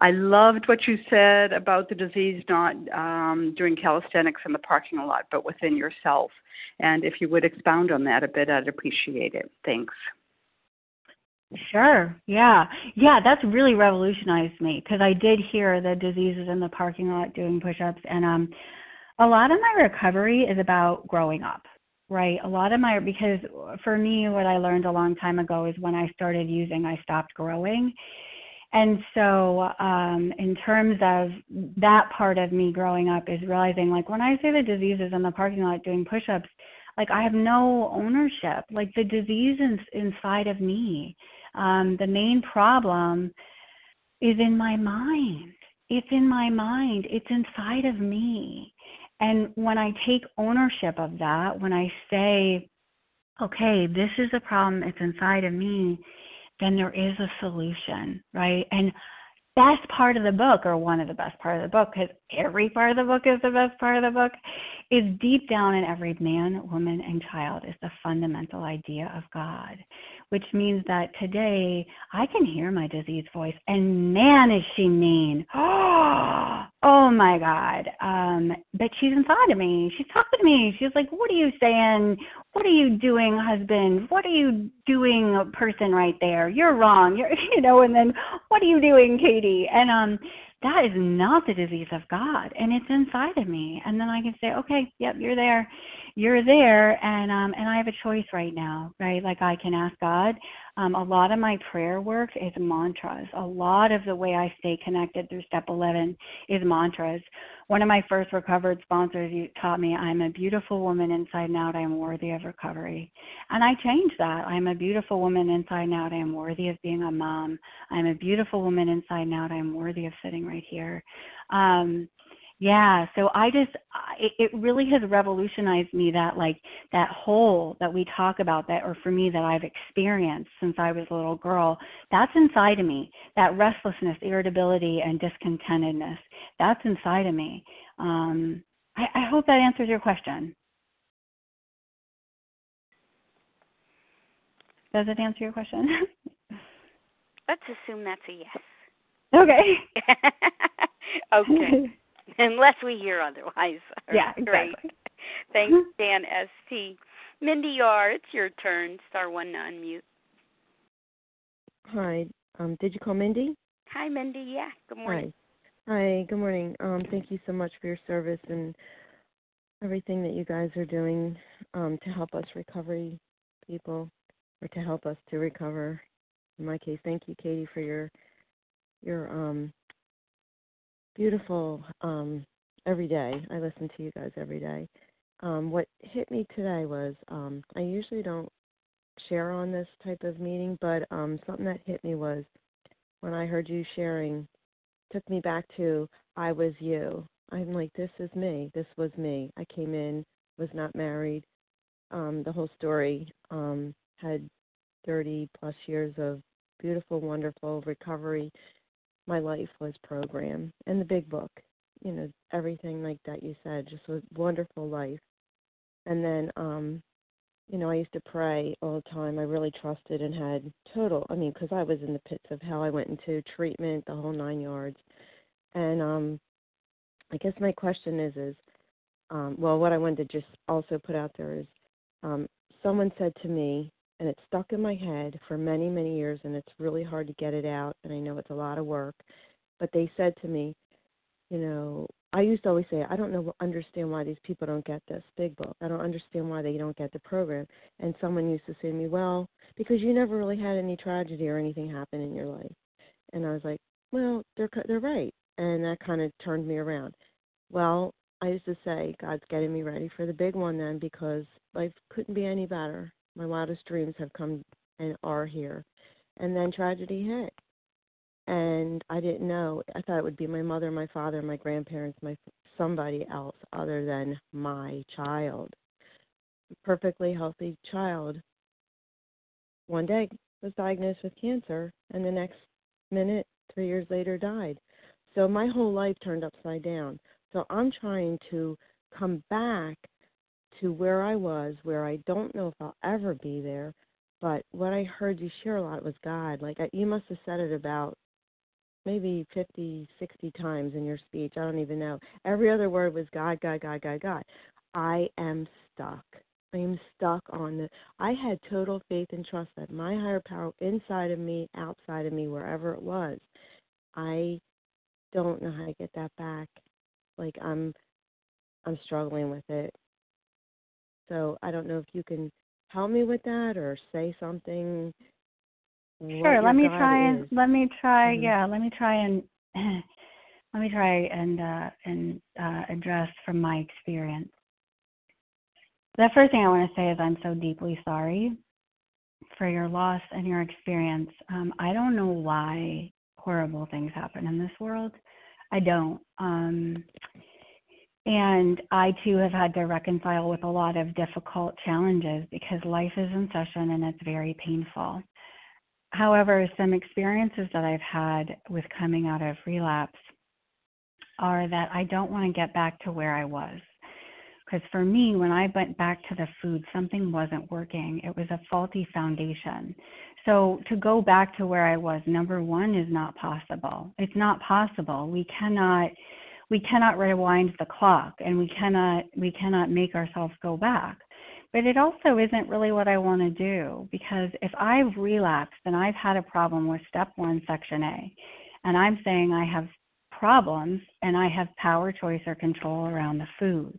I loved what you said about the disease not um, doing calisthenics in the parking lot, but within yourself. And if you would expound on that a bit, I'd appreciate it. Thanks. Sure. Yeah. Yeah, that's really revolutionized me because I did hear the diseases in the parking lot doing push-ups and um a lot of my recovery is about growing up. Right. A lot of my because for me what I learned a long time ago is when I started using I stopped growing. And so um in terms of that part of me growing up is realizing like when I say the diseases in the parking lot doing push-ups like I have no ownership. Like the disease is inside of me um, the main problem is in my mind. It's in my mind. It's inside of me. And when I take ownership of that, when I say, okay, this is a problem, it's inside of me, then there is a solution, right? And best part of the book, or one of the best part of the book, because every part of the book is the best part of the book, is deep down in every man, woman, and child is the fundamental idea of God which means that today I can hear my disease voice, and man, is she mean! Oh my God! Um, but she's inside of me. She's talking to me. She's like, "What are you saying? What are you doing, husband? What are you doing, person right there? You're wrong. You're, you know." And then, "What are you doing, Katie?" And um, that is not the disease of God, and it's inside of me. And then I can say, "Okay, yep, you're there." You're there and um and I have a choice right now, right? Like I can ask God. Um a lot of my prayer work is mantras. A lot of the way I stay connected through step 11 is mantras. One of my first recovered sponsors taught me I'm a beautiful woman inside and out. I am worthy of recovery. And I changed that. I'm a beautiful woman inside and out. I am worthy of being a mom. I'm a beautiful woman inside and out. I am worthy of sitting right here. Um yeah, so I just it, it really has revolutionized me that like that hole that we talk about that or for me that I've experienced since I was a little girl, that's inside of me. That restlessness, irritability and discontentedness, that's inside of me. Um I, I hope that answers your question. Does it answer your question? Let's assume that's a yes. Okay. okay. unless we hear otherwise. Yeah, exactly. Thanks, Jan St. Mindy R, it's your turn. Star one to unmute. Hi. Um, did you call Mindy? Hi, Mindy. Yeah. Good morning. Hi. Hi. Good morning. Um, thank you so much for your service and everything that you guys are doing um, to help us recovery people, or to help us to recover. In my case, thank you, Katie, for your your um, beautiful um, every day. I listen to you guys every day. Um, what hit me today was um, I usually don't share on this type of meeting, but um, something that hit me was when I heard you sharing, took me back to I was you. I'm like, this is me. This was me. I came in, was not married. Um, the whole story um, had 30 plus years of beautiful, wonderful recovery my life was program and the big book you know everything like that you said just was wonderful life. And then um you know i used to pray all the time. I really trusted and had total i mean because i was in the pits of hell. I went into treatment the whole nine yards. And um i guess my question is is um well what i wanted to just also put out there is um someone said to me and it's stuck in my head for many, many years, and it's really hard to get it out, and I know it's a lot of work. But they said to me, you know, I used to always say, I don't know, understand why these people don't get this big book. I don't understand why they don't get the program. And someone used to say to me, well, because you never really had any tragedy or anything happen in your life. And I was like, well, they're they're right, and that kind of turned me around. Well, I used to say, God's getting me ready for the big one then, because life couldn't be any better my wildest dreams have come and are here. And then tragedy hit. And I didn't know. I thought it would be my mother, my father, my grandparents, my somebody else other than my child. perfectly healthy child. One day was diagnosed with cancer, and the next minute, three years later, died. So my whole life turned upside down. So I'm trying to come back to where I was, where I don't know if I'll ever be there. But what I heard you share a lot was God. Like you must have said it about maybe fifty, sixty times in your speech. I don't even know. Every other word was God, God, God, God, God. I am stuck. I am stuck on the. I had total faith and trust that my higher power inside of me, outside of me, wherever it was. I don't know how to get that back. Like I'm, I'm struggling with it. So I don't know if you can help me with that or say something Sure. Let me try and let me try. Mm-hmm. Yeah, let me try and let me try and uh, and uh, address from my experience. The first thing I want to say is I'm so deeply sorry for your loss and your experience. Um, I don't know why horrible things happen in this world. I don't. Um, and I too have had to reconcile with a lot of difficult challenges because life is in session and it's very painful. However, some experiences that I've had with coming out of relapse are that I don't want to get back to where I was. Because for me, when I went back to the food, something wasn't working. It was a faulty foundation. So to go back to where I was, number one, is not possible. It's not possible. We cannot we cannot rewind the clock and we cannot we cannot make ourselves go back but it also isn't really what I want to do because if I've relapsed and I've had a problem with step one, section A, and I'm saying I have problems and I have power, choice, or control around the food.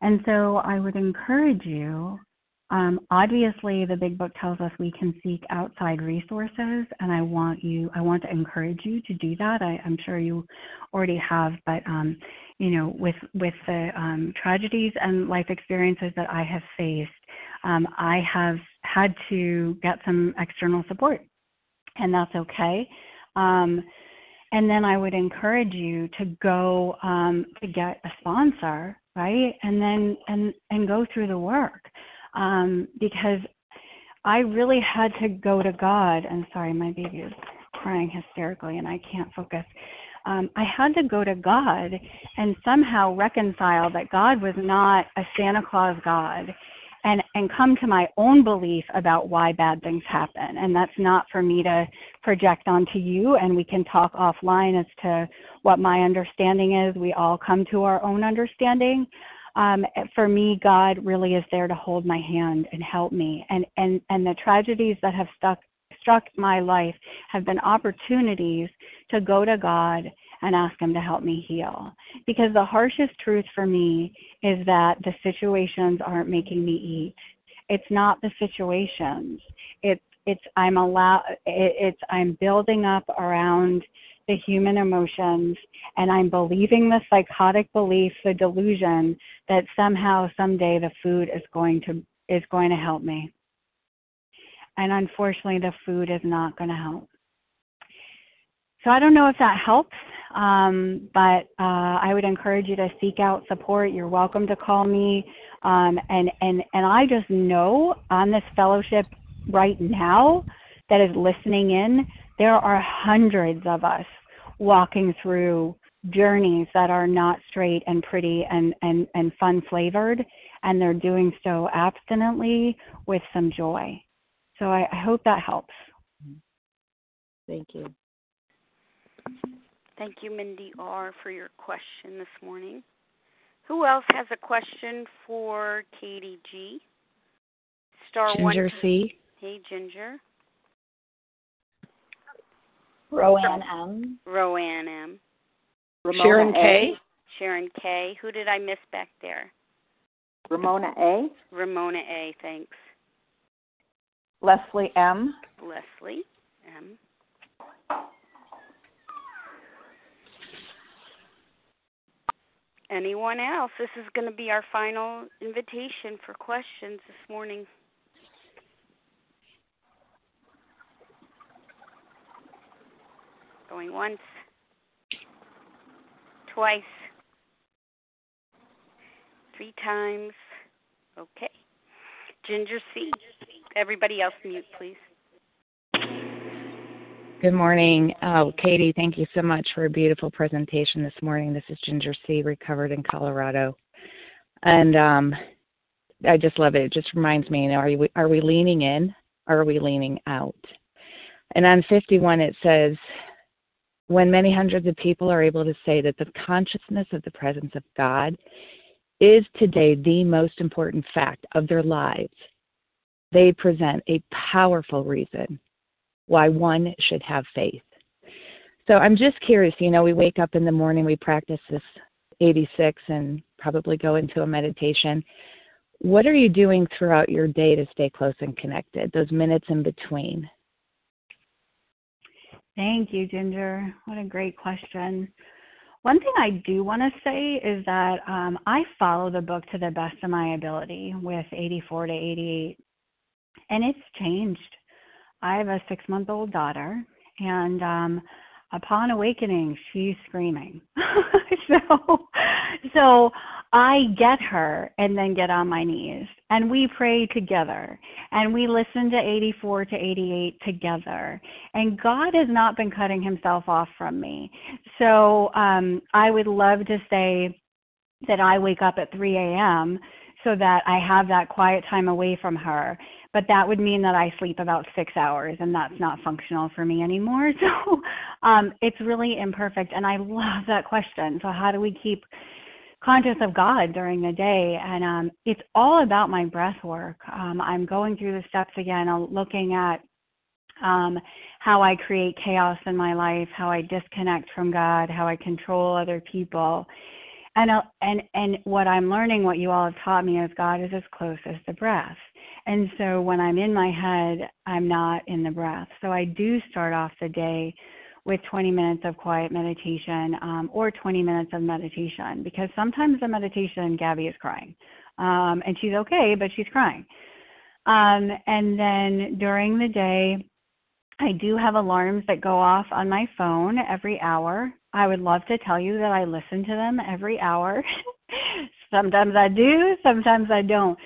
And so I would encourage you. Um, obviously, the big book tells us we can seek outside resources, and I want you, I want to encourage you to do that. I, I'm sure you already have, but um, you know, with with the um, tragedies and life experiences that I have faced, um, I have had to get some external support, and that's okay. Um, and then I would encourage you to go um, to get a sponsor, right? And then and and go through the work um, because I really had to go to God. And sorry, my baby is crying hysterically, and I can't focus. Um, I had to go to God and somehow reconcile that God was not a Santa Claus God and and come to my own belief about why bad things happen. And that's not for me to project onto you and we can talk offline as to what my understanding is. We all come to our own understanding um, for me god really is there to hold my hand and help me and and and the tragedies that have stuck struck my life have been opportunities to go to God and ask Him to help me heal. Because the harshest truth for me is that the situations aren't making me eat. It's not the situations. It's it's I'm allow it, it's I'm building up around the human emotions and I'm believing the psychotic belief, the delusion that somehow someday the food is going to is going to help me. And unfortunately the food is not going to help. So I don't know if that helps, um, but uh, I would encourage you to seek out support. You're welcome to call me, um, and and and I just know on this fellowship right now that is listening in, there are hundreds of us walking through journeys that are not straight and pretty and and and fun flavored, and they're doing so abstinently with some joy. So I, I hope that helps. Thank you. Thank you, Mindy R., for your question this morning. Who else has a question for Katie G? Star Ginger one. C. Hey, Ginger. Roanne M. Roanne M. Ramona Sharon A. K. Sharon K. Who did I miss back there? Ramona A. Ramona A. Thanks. Leslie M. Leslie M. Anyone else? This is going to be our final invitation for questions this morning. Going once, twice, three times. Okay. Ginger C. Everybody else mute, please. Good morning. Oh, Katie, thank you so much for a beautiful presentation this morning. This is Ginger C, recovered in Colorado. And um, I just love it. It just reminds me, you know, are, you, are we leaning in or are we leaning out? And on 51, it says, when many hundreds of people are able to say that the consciousness of the presence of God is today the most important fact of their lives, they present a powerful reason why one should have faith. So I'm just curious, you know, we wake up in the morning, we practice this 86 and probably go into a meditation. What are you doing throughout your day to stay close and connected, those minutes in between? Thank you, Ginger. What a great question. One thing I do want to say is that um, I follow the book to the best of my ability with 84 to 88, and it's changed. I have a six month old daughter, and um, upon awakening, she's screaming. so, so I get her and then get on my knees and we pray together and we listen to 84 to 88 together. And God has not been cutting himself off from me. So um, I would love to say that I wake up at 3 a.m. so that I have that quiet time away from her but that would mean that I sleep about six hours, and that's not functional for me anymore. So um, it's really imperfect, and I love that question. So how do we keep conscious of God during the day? And um, it's all about my breath work. Um, I'm going through the steps again, uh, looking at um, how I create chaos in my life, how I disconnect from God, how I control other people. And, uh, and and what I'm learning, what you all have taught me, is God is as close as the breath. And so when I'm in my head, I'm not in the breath. So I do start off the day with 20 minutes of quiet meditation um, or 20 minutes of meditation because sometimes the meditation, Gabby is crying. Um, and she's okay, but she's crying. Um, and then during the day, I do have alarms that go off on my phone every hour. I would love to tell you that I listen to them every hour. sometimes I do, sometimes I don't.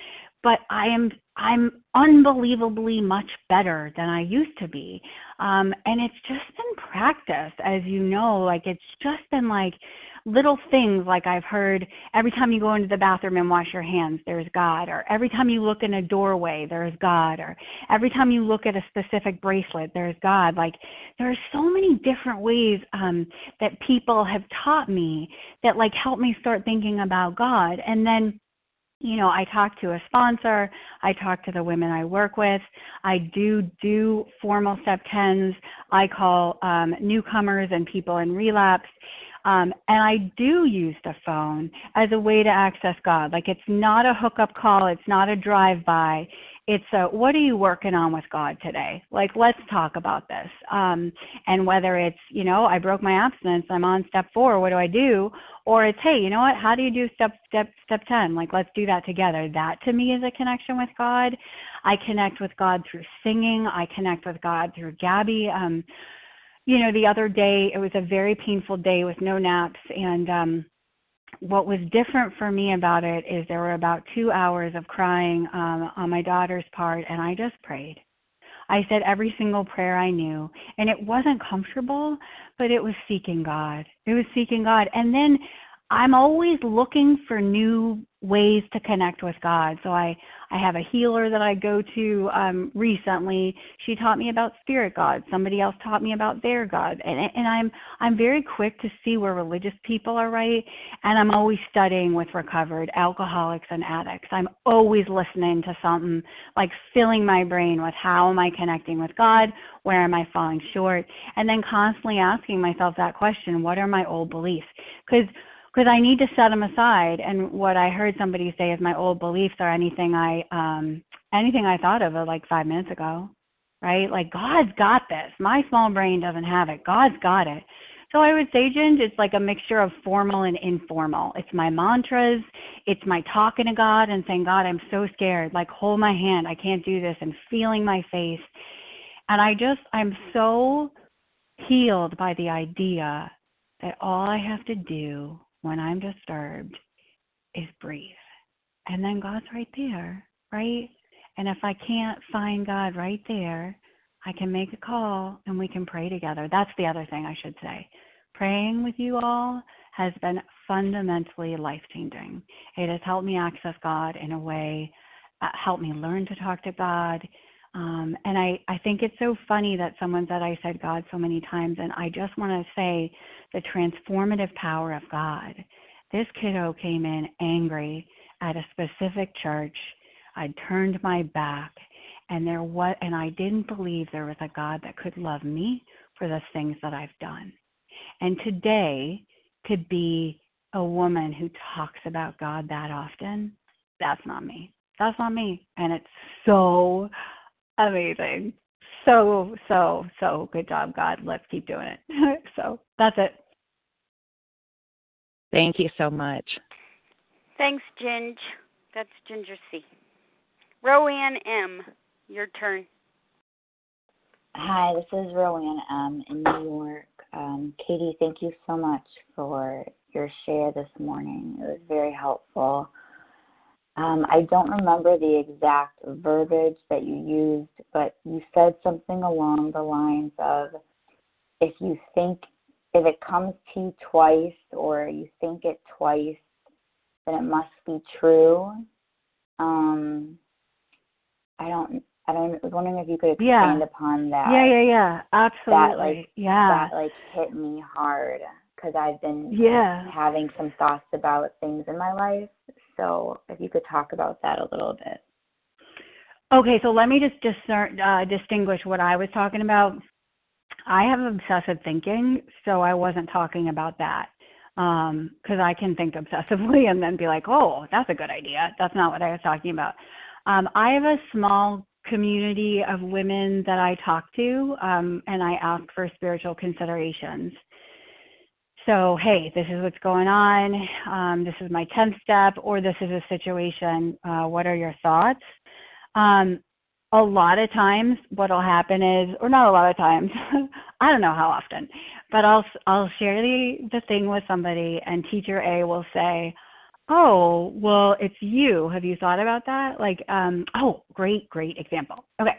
But I am I'm unbelievably much better than I used to be. Um, and it's just been practice, as you know, like it's just been like little things like I've heard every time you go into the bathroom and wash your hands, there's God, or every time you look in a doorway, there's God, or every time you look at a specific bracelet, there's God. Like there are so many different ways um, that people have taught me that like help me start thinking about God. And then you know, I talk to a sponsor, I talk to the women I work with, I do do formal step 10s, I call um, newcomers and people in relapse. Um, and I do use the phone as a way to access God. Like it's not a hookup call, it's not a drive by it's a what are you working on with God today? Like let's talk about this. Um, and whether it's you know I broke my abstinence, I'm on step four. What do I do? Or it's hey, you know what? How do you do step step step ten? Like let's do that together. That to me is a connection with God. I connect with God through singing. I connect with God through Gabby. Um, you know, the other day it was a very painful day with no naps and um what was different for me about it is there were about two hours of crying um, on my daughter's part, and I just prayed. I said every single prayer I knew, and it wasn't comfortable, but it was seeking God. It was seeking God. And then I'm always looking for new ways to connect with God. So I I have a healer that I go to um recently. She taught me about spirit God. Somebody else taught me about their God. And and I'm I'm very quick to see where religious people are right and I'm always studying with recovered alcoholics and addicts. I'm always listening to something like filling my brain with how am I connecting with God? Where am I falling short? And then constantly asking myself that question, what are my old beliefs? Cuz because I need to set them aside. And what I heard somebody say is my old beliefs are anything I um anything I thought of like five minutes ago, right? Like God's got this. My small brain doesn't have it. God's got it. So I would say, Ginge, it's like a mixture of formal and informal. It's my mantras, it's my talking to God and saying, God, I'm so scared. Like hold my hand. I can't do this, and feeling my face. And I just I'm so healed by the idea that all I have to do when I'm disturbed is breathe. And then God's right there, right? And if I can't find God right there, I can make a call and we can pray together. That's the other thing I should say. Praying with you all has been fundamentally life changing. It has helped me access God in a way, uh, helped me learn to talk to God. Um, and I, I think it's so funny that someone said I said God so many times, and I just want to say the transformative power of God. This kiddo came in angry at a specific church. I turned my back, and there was, and I didn't believe there was a God that could love me for the things that I've done. And today, to be a woman who talks about God that often, that's not me. That's not me. And it's so amazing. So, so, so good job, God. Let's keep doing it. so that's it. Thank you so much. Thanks, Ginge. That's Ginger C. Roanne M., your turn. Hi, this is Roanne M. in New York. Um, Katie, thank you so much for your share this morning. It was very helpful. Um, I don't remember the exact verbiage that you used, but you said something along the lines of if you think, if it comes to you twice or you think it twice, then it must be true. Um, I don't, I don't, I was wondering if you could expand yeah. upon that. Yeah, yeah, yeah, absolutely. That like, yeah, that like hit me hard because I've been yeah having some thoughts about things in my life. So if you could talk about that a little bit. Okay, so let me just discern, uh, distinguish what I was talking about. I have obsessive thinking, so I wasn't talking about that because um, I can think obsessively and then be like, oh, that's a good idea. That's not what I was talking about. Um, I have a small community of women that I talk to, um, and I ask for spiritual considerations. So, hey, this is what's going on. Um, this is my 10th step, or this is a situation. Uh, what are your thoughts? Um, a lot of times, what'll happen is, or not a lot of times, I don't know how often, but I'll I'll share the the thing with somebody, and teacher A will say, "Oh, well, it's you. Have you thought about that?" Like, um, oh, great, great example. Okay,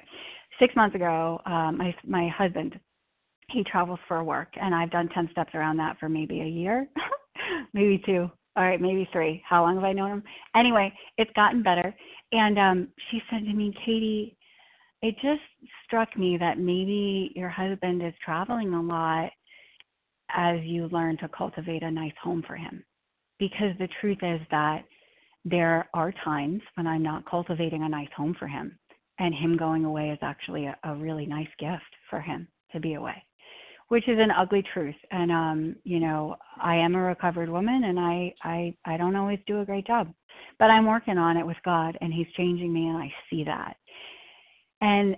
six months ago, um, my my husband he travels for work and I've done 10 steps around that for maybe a year, maybe two. All right, maybe three. How long have I known him? Anyway, it's gotten better. And um she said to me, "Katie, it just struck me that maybe your husband is traveling a lot as you learn to cultivate a nice home for him. Because the truth is that there are times when I'm not cultivating a nice home for him, and him going away is actually a, a really nice gift for him to be away which is an ugly truth. And um you know i am a recovered woman and i i i don't always do a great job but i'm working on it with god and he's changing me and i see that. And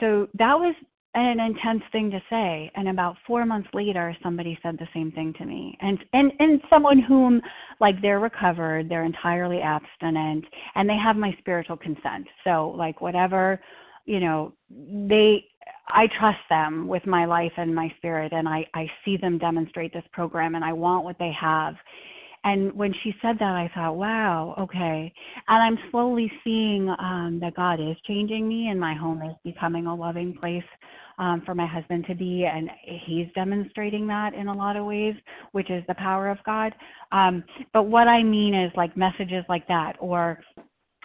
so that was an intense thing to say and about 4 months later somebody said the same thing to me. And and and someone whom like they're recovered they're entirely abstinent and they have my spiritual consent. So like whatever you know they I trust them with my life and my spirit, and I, I see them demonstrate this program, and I want what they have. And when she said that, I thought, wow, okay. And I'm slowly seeing um, that God is changing me, and my home is becoming a loving place um, for my husband to be, and he's demonstrating that in a lot of ways, which is the power of God. Um, but what I mean is like messages like that, or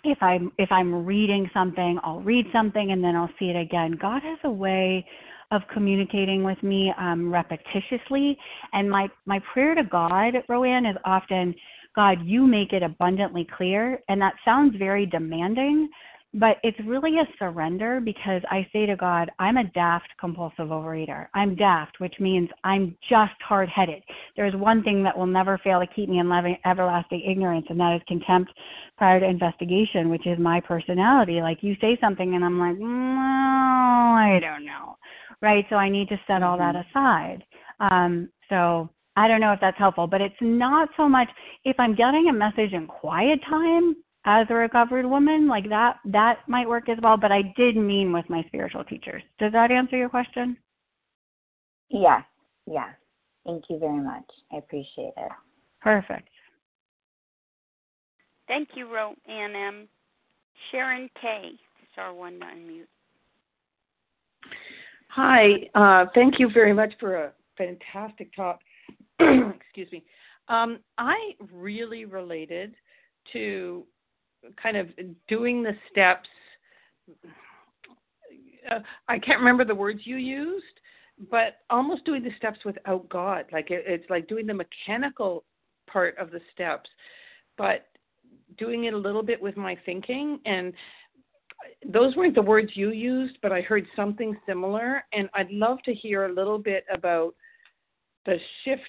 if I'm if I'm reading something, I'll read something and then I'll see it again. God has a way of communicating with me um, repetitiously, and my my prayer to God, Roanne, is often, God, you make it abundantly clear, and that sounds very demanding, but it's really a surrender because I say to God, I'm a daft compulsive overeater. I'm daft, which means I'm just hard headed. There's one thing that will never fail to keep me in everlasting ignorance, and that is contempt prior to investigation, which is my personality. Like you say something, and I'm like, no, I don't know. Right? So I need to set all that mm-hmm. aside. Um, so I don't know if that's helpful, but it's not so much if I'm getting a message in quiet time, as a recovered woman like that that might work as well but i did mean with my spiritual teachers. Does that answer your question? Yes. Yes. Thank you very much. I appreciate it. Perfect. Thank you ro and um sharon k. Star one to unmute. Hi uh, thank you very much for a fantastic talk. Excuse me. Um, i really related to kind of doing the steps uh, I can't remember the words you used, but almost doing the steps without God. Like it, it's like doing the mechanical part of the steps, but doing it a little bit with my thinking and those weren't the words you used, but I heard something similar, and I'd love to hear a little bit about the shift,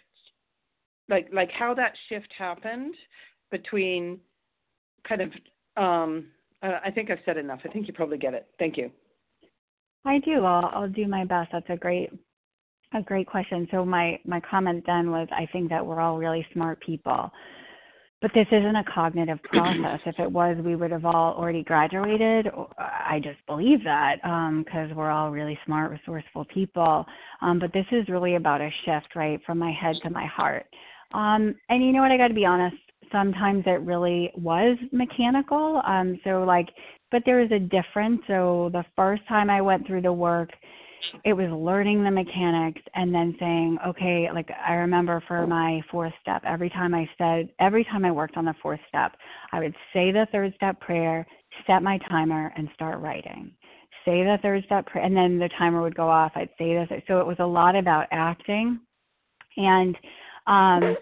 like like how that shift happened between kind of. Um, I think I've said enough. I think you probably get it. Thank you. I do. I'll, I'll do my best. That's a great a great question. So my my comment then was I think that we're all really smart people. But this isn't a cognitive process. if it was, we would have all already graduated. I just believe that because um, we're all really smart, resourceful people. Um, but this is really about a shift, right, from my head to my heart. Um, and you know what? I got to be honest. Sometimes it really was mechanical. Um, so like, but there is a difference. So the first time I went through the work, it was learning the mechanics and then saying, okay, like I remember for my fourth step, every time I said, every time I worked on the fourth step, I would say the third step prayer, set my timer, and start writing. Say the third step prayer, and then the timer would go off. I'd say this. So it was a lot about acting. And um,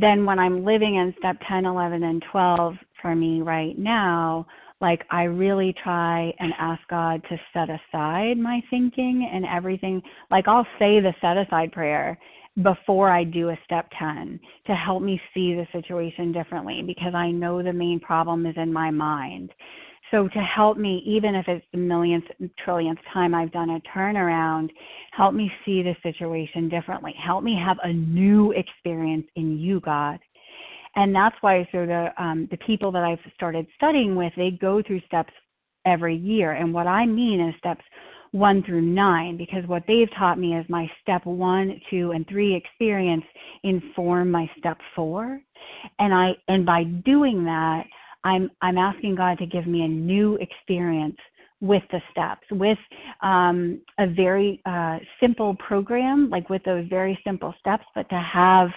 then when I'm living in step 10, 11, and 12 for me right now, like I really try and ask God to set aside my thinking and everything. Like I'll say the set aside prayer before I do a step 10 to help me see the situation differently because I know the main problem is in my mind. So to help me, even if it's the millionth, trillionth time I've done a turnaround, help me see the situation differently. Help me have a new experience in you, God. And that's why so the um, the people that I've started studying with they go through steps every year, and what I mean is steps one through nine because what they've taught me is my step one, two, and three experience inform my step four, and I and by doing that I'm I'm asking God to give me a new experience with the steps, with um, a very uh, simple program, like with those very simple steps, but to have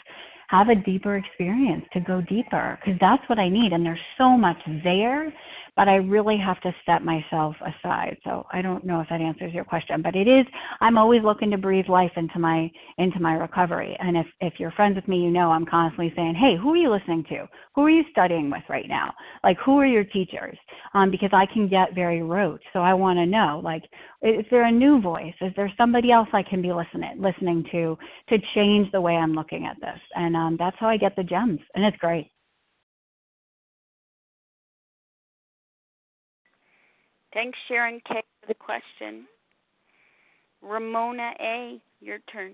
have a deeper experience, to go deeper, because that's what I need. And there's so much there, but I really have to step myself aside. So I don't know if that answers your question, but it is. I'm always looking to breathe life into my into my recovery. And if if you're friends with me, you know I'm constantly saying, hey, who are you listening to? Who are you studying with right now? Like who are your teachers? Um, because I can get very rote. So I want to know, like, is there a new voice? Is there somebody else I can be listening listening to to change the way I'm looking at this? And um, that's how I get the gems, and it's great. Thanks, Sharon K, for the question. Ramona A, your turn.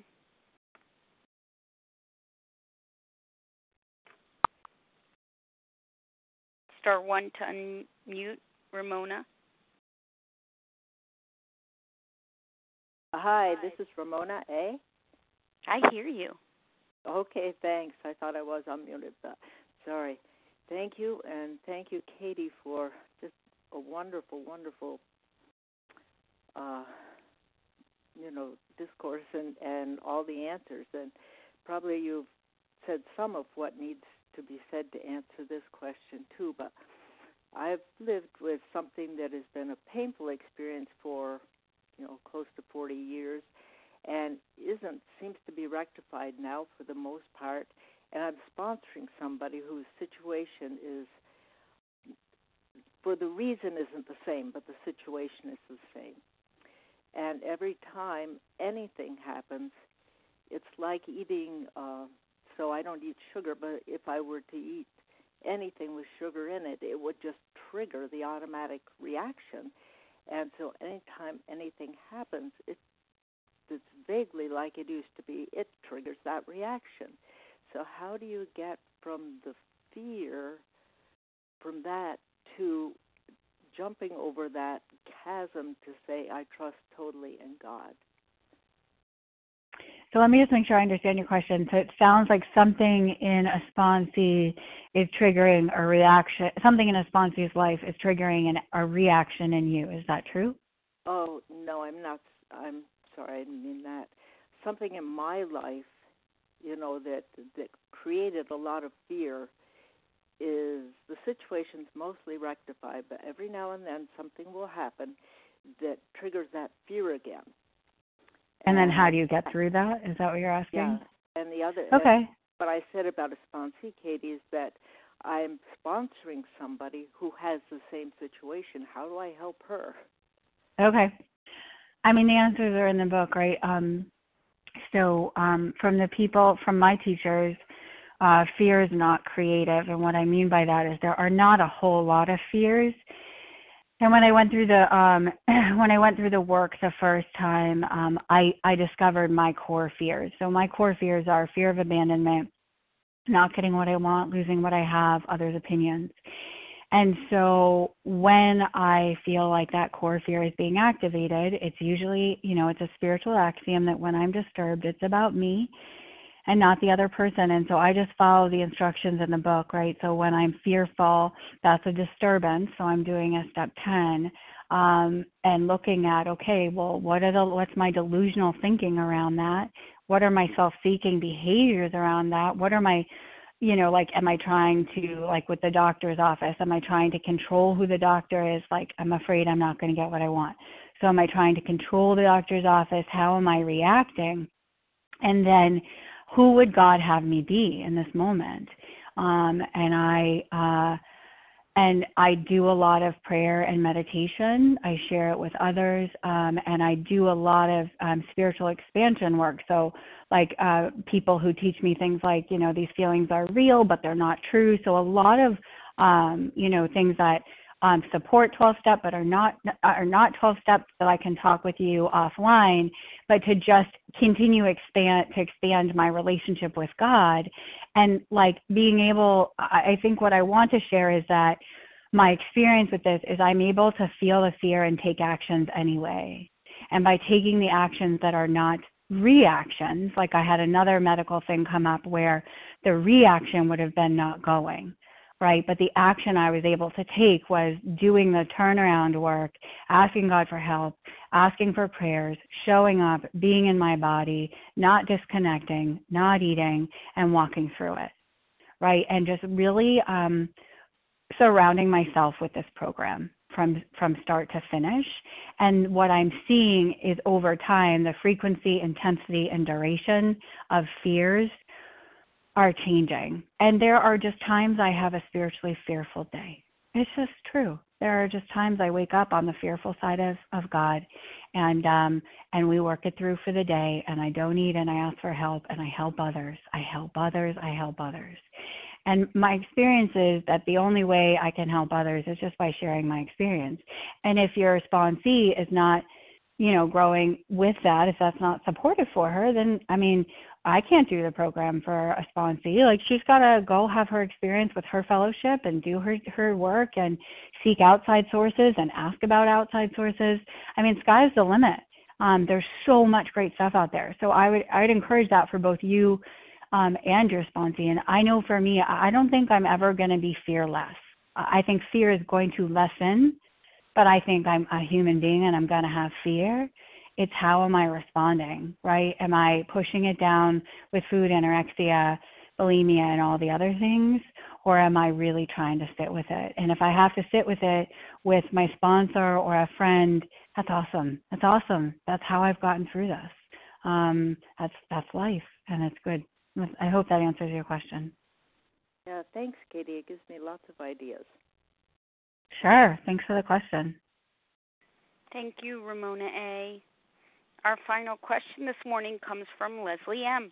Star one to unmute, Ramona. Hi, this is Ramona A. I hear you. Okay, thanks. I thought I was unmuted, but sorry. Thank you, and thank you, Katie, for just a wonderful, wonderful, uh, you know, discourse and and all the answers. And probably you've said some of what needs to be said to answer this question too. But I've lived with something that has been a painful experience for, you know, close to 40 years and isn't seems to be rectified now for the most part. And I'm sponsoring somebody whose situation is, for the reason isn't the same, but the situation is the same. And every time anything happens, it's like eating. Uh, so I don't eat sugar, but if I were to eat anything with sugar in it, it would just trigger the automatic reaction. And so anytime anything happens, it it's vaguely like it used to be, it triggers that reaction. So, how do you get from the fear, from that, to jumping over that chasm to say, I trust totally in God? So let me just make sure I understand your question. So it sounds like something in a sponsee is triggering a reaction. Something in a sponsee's life is triggering an, a reaction in you. Is that true? Oh no, I'm not. I'm sorry, I didn't mean that. Something in my life, you know, that that created a lot of fear is the situation's mostly rectified, but every now and then something will happen that triggers that fear again. And, and then how do you get through that? Is that what you're asking? Yeah. And the other Okay. what I said about a sponsee, Katie, is that I'm sponsoring somebody who has the same situation. How do I help her? Okay. I mean, the answers are in the book, right? Um, so, um, from the people, from my teachers, uh, fear is not creative. And what I mean by that is there are not a whole lot of fears. And when I went through the um, when I went through the work the first time, um, I I discovered my core fears. So my core fears are fear of abandonment, not getting what I want, losing what I have, others' opinions. And so when I feel like that core fear is being activated, it's usually, you know, it's a spiritual axiom that when I'm disturbed, it's about me and not the other person. And so I just follow the instructions in the book, right? So when I'm fearful, that's a disturbance. So I'm doing a step 10 um, and looking at, okay, well, what are the, what's my delusional thinking around that? What are my self-seeking behaviors around that? What are my you know, like, am I trying to, like with the doctor's office, am I trying to control who the doctor is? Like, I'm afraid I'm not going to get what I want. So, am I trying to control the doctor's office? How am I reacting? And then, who would God have me be in this moment? Um, and I, uh, and I do a lot of prayer and meditation. I share it with others, um, and I do a lot of um, spiritual expansion work. So, like uh, people who teach me things like, you know, these feelings are real, but they're not true. So, a lot of, um, you know, things that um, support 12 step, but are not are not 12 steps that I can talk with you offline. But to just continue expand to expand my relationship with God and like being able i think what i want to share is that my experience with this is i'm able to feel the fear and take actions anyway and by taking the actions that are not reactions like i had another medical thing come up where the reaction would have been not going right? But the action I was able to take was doing the turnaround work, asking God for help, asking for prayers, showing up, being in my body, not disconnecting, not eating, and walking through it, right? And just really um, surrounding myself with this program from from start to finish and what i'm seeing is over time the frequency intensity and duration of fears are changing. And there are just times I have a spiritually fearful day. It's just true. There are just times I wake up on the fearful side of, of God and um and we work it through for the day and I don't eat and I ask for help and I help others. I help others, I help others. And my experience is that the only way I can help others is just by sharing my experience. And if your sponsee is not, you know, growing with that, if that's not supportive for her, then I mean, I can't do the program for a sponsee. Like she's got to go have her experience with her fellowship and do her her work and seek outside sources and ask about outside sources. I mean, sky's the limit. Um, there's so much great stuff out there. So I would I would encourage that for both you um, and your sponsee. And I know for me, I don't think I'm ever going to be fearless. I think fear is going to lessen, but I think I'm a human being and I'm going to have fear it's how am I responding, right? Am I pushing it down with food anorexia, bulimia, and all the other things? Or am I really trying to sit with it? And if I have to sit with it with my sponsor or a friend, that's awesome. That's awesome. That's how I've gotten through this. Um, that's that's life, and it's good. I hope that answers your question. Yeah, thanks, Katie. It gives me lots of ideas. Sure. Thanks for the question. Thank you, Ramona A. Our final question this morning comes from Leslie M.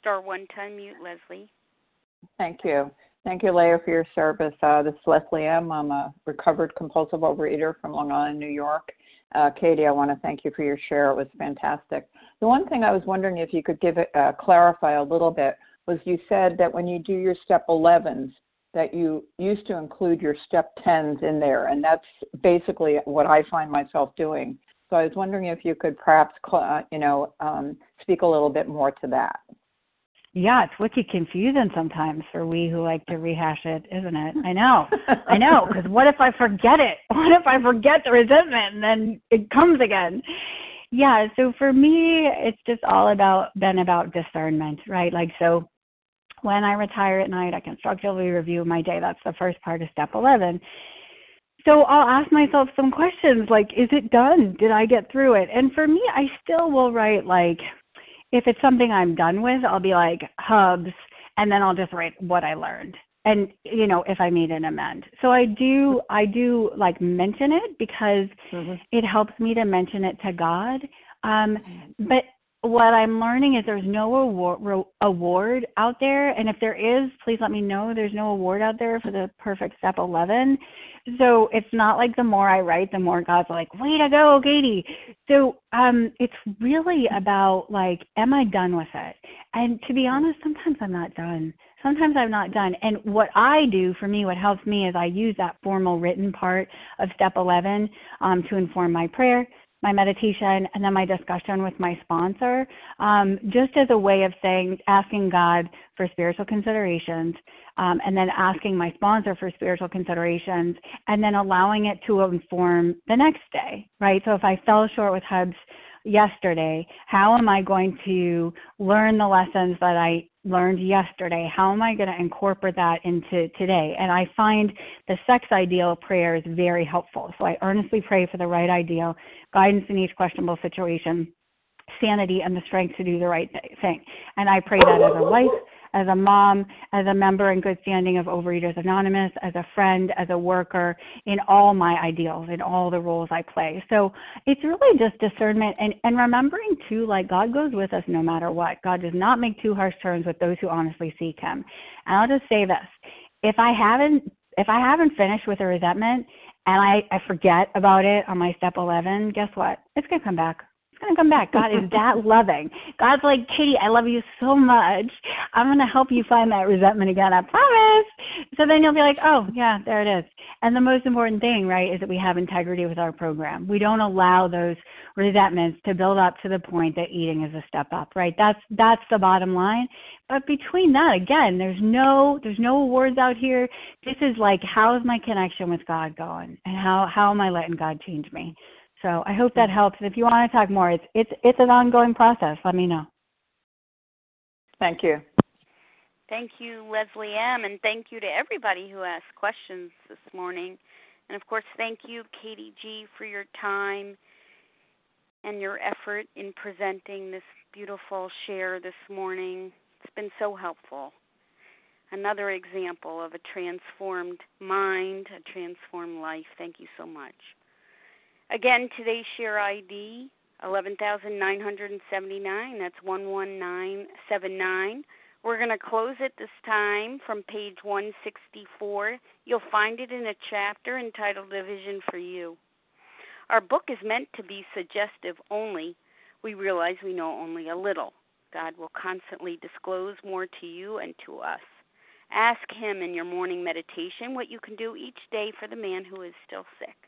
Star one to unmute, Leslie. Thank you. Thank you, Leah, for your service. Uh, this is Leslie M. I'm a recovered compulsive overeater from Long Island, New York. Uh, Katie, I want to thank you for your share. It was fantastic. The one thing I was wondering if you could give it, uh, clarify a little bit was you said that when you do your step 11s, that you used to include your step 10s in there, and that's basically what I find myself doing. So I was wondering if you could perhaps, you know, um, speak a little bit more to that. Yeah, it's wicked confusing sometimes for we who like to rehash it, isn't it? I know, I know. Because what if I forget it? What if I forget the resentment and then it comes again? Yeah. So for me, it's just all about been about discernment, right? Like so when I retire at night, I constructively review my day. That's the first part of step 11. so I'll ask myself some questions like, is it done? Did I get through it? And for me, I still will write like, if it's something I'm done with, I'll be like hubs, and then I'll just write what I learned. And you know, if I made an amend. So I do, I do like mention it because mm-hmm. it helps me to mention it to God. Um, but what I'm learning is there's no award, award out there, and if there is, please let me know. There's no award out there for the perfect step 11. So it's not like the more I write, the more God's like, "Way to go, Katie." So um, it's really about like, am I done with it? And to be honest, sometimes I'm not done. Sometimes I'm not done. And what I do for me, what helps me is I use that formal written part of step 11 um, to inform my prayer, my meditation and then my discussion with my sponsor, um, just as a way of saying, asking God for spiritual considerations, um, and then asking my sponsor for spiritual considerations, and then allowing it to inform the next day, right? So if I fell short with hubs yesterday, how am I going to learn the lessons that I learned yesterday? How am I going to incorporate that into today? And I find the sex ideal prayer is very helpful. So I earnestly pray for the right ideal, guidance in each questionable situation, sanity, and the strength to do the right thing. And I pray that as a wife as a mom, as a member in good standing of Overeaters Anonymous, as a friend, as a worker, in all my ideals, in all the roles I play. So it's really just discernment and, and remembering too, like God goes with us no matter what. God does not make too harsh turns with those who honestly seek him. And I'll just say this. If I haven't if I haven't finished with a resentment and I, I forget about it on my step 11, guess what? It's to come back going to come back. God is that loving. God's like, Katie, I love you so much. I'm going to help you find that resentment again. I promise. So then you'll be like, oh, yeah, there it is. And the most important thing, right, is that we have integrity with our program. We don't allow those resentments to build up to the point that eating is a step up, right? That's that's the bottom line. But between that, again, there's no there's no awards out here. This is like, how is my connection with God going, and how how am I letting God change me? So I hope that mm-hmm. helps. And if you want to talk more, it's it's it's an ongoing process. Let me know. Thank you. Thank you, Leslie M. And thank you to everybody who asked questions this morning. And of course, thank you, Katie G, for your time and your effort in presenting this beautiful share this morning. It's been so helpful. Another example of a transformed mind, a transformed life. Thank you so much. Again, today's share ID 11,979. That's 11979. We're going to close it this time from page 164. You'll find it in a chapter entitled A Vision for You. Our book is meant to be suggestive only. We realize we know only a little. God will constantly disclose more to you and to us. Ask Him in your morning meditation what you can do each day for the man who is still sick.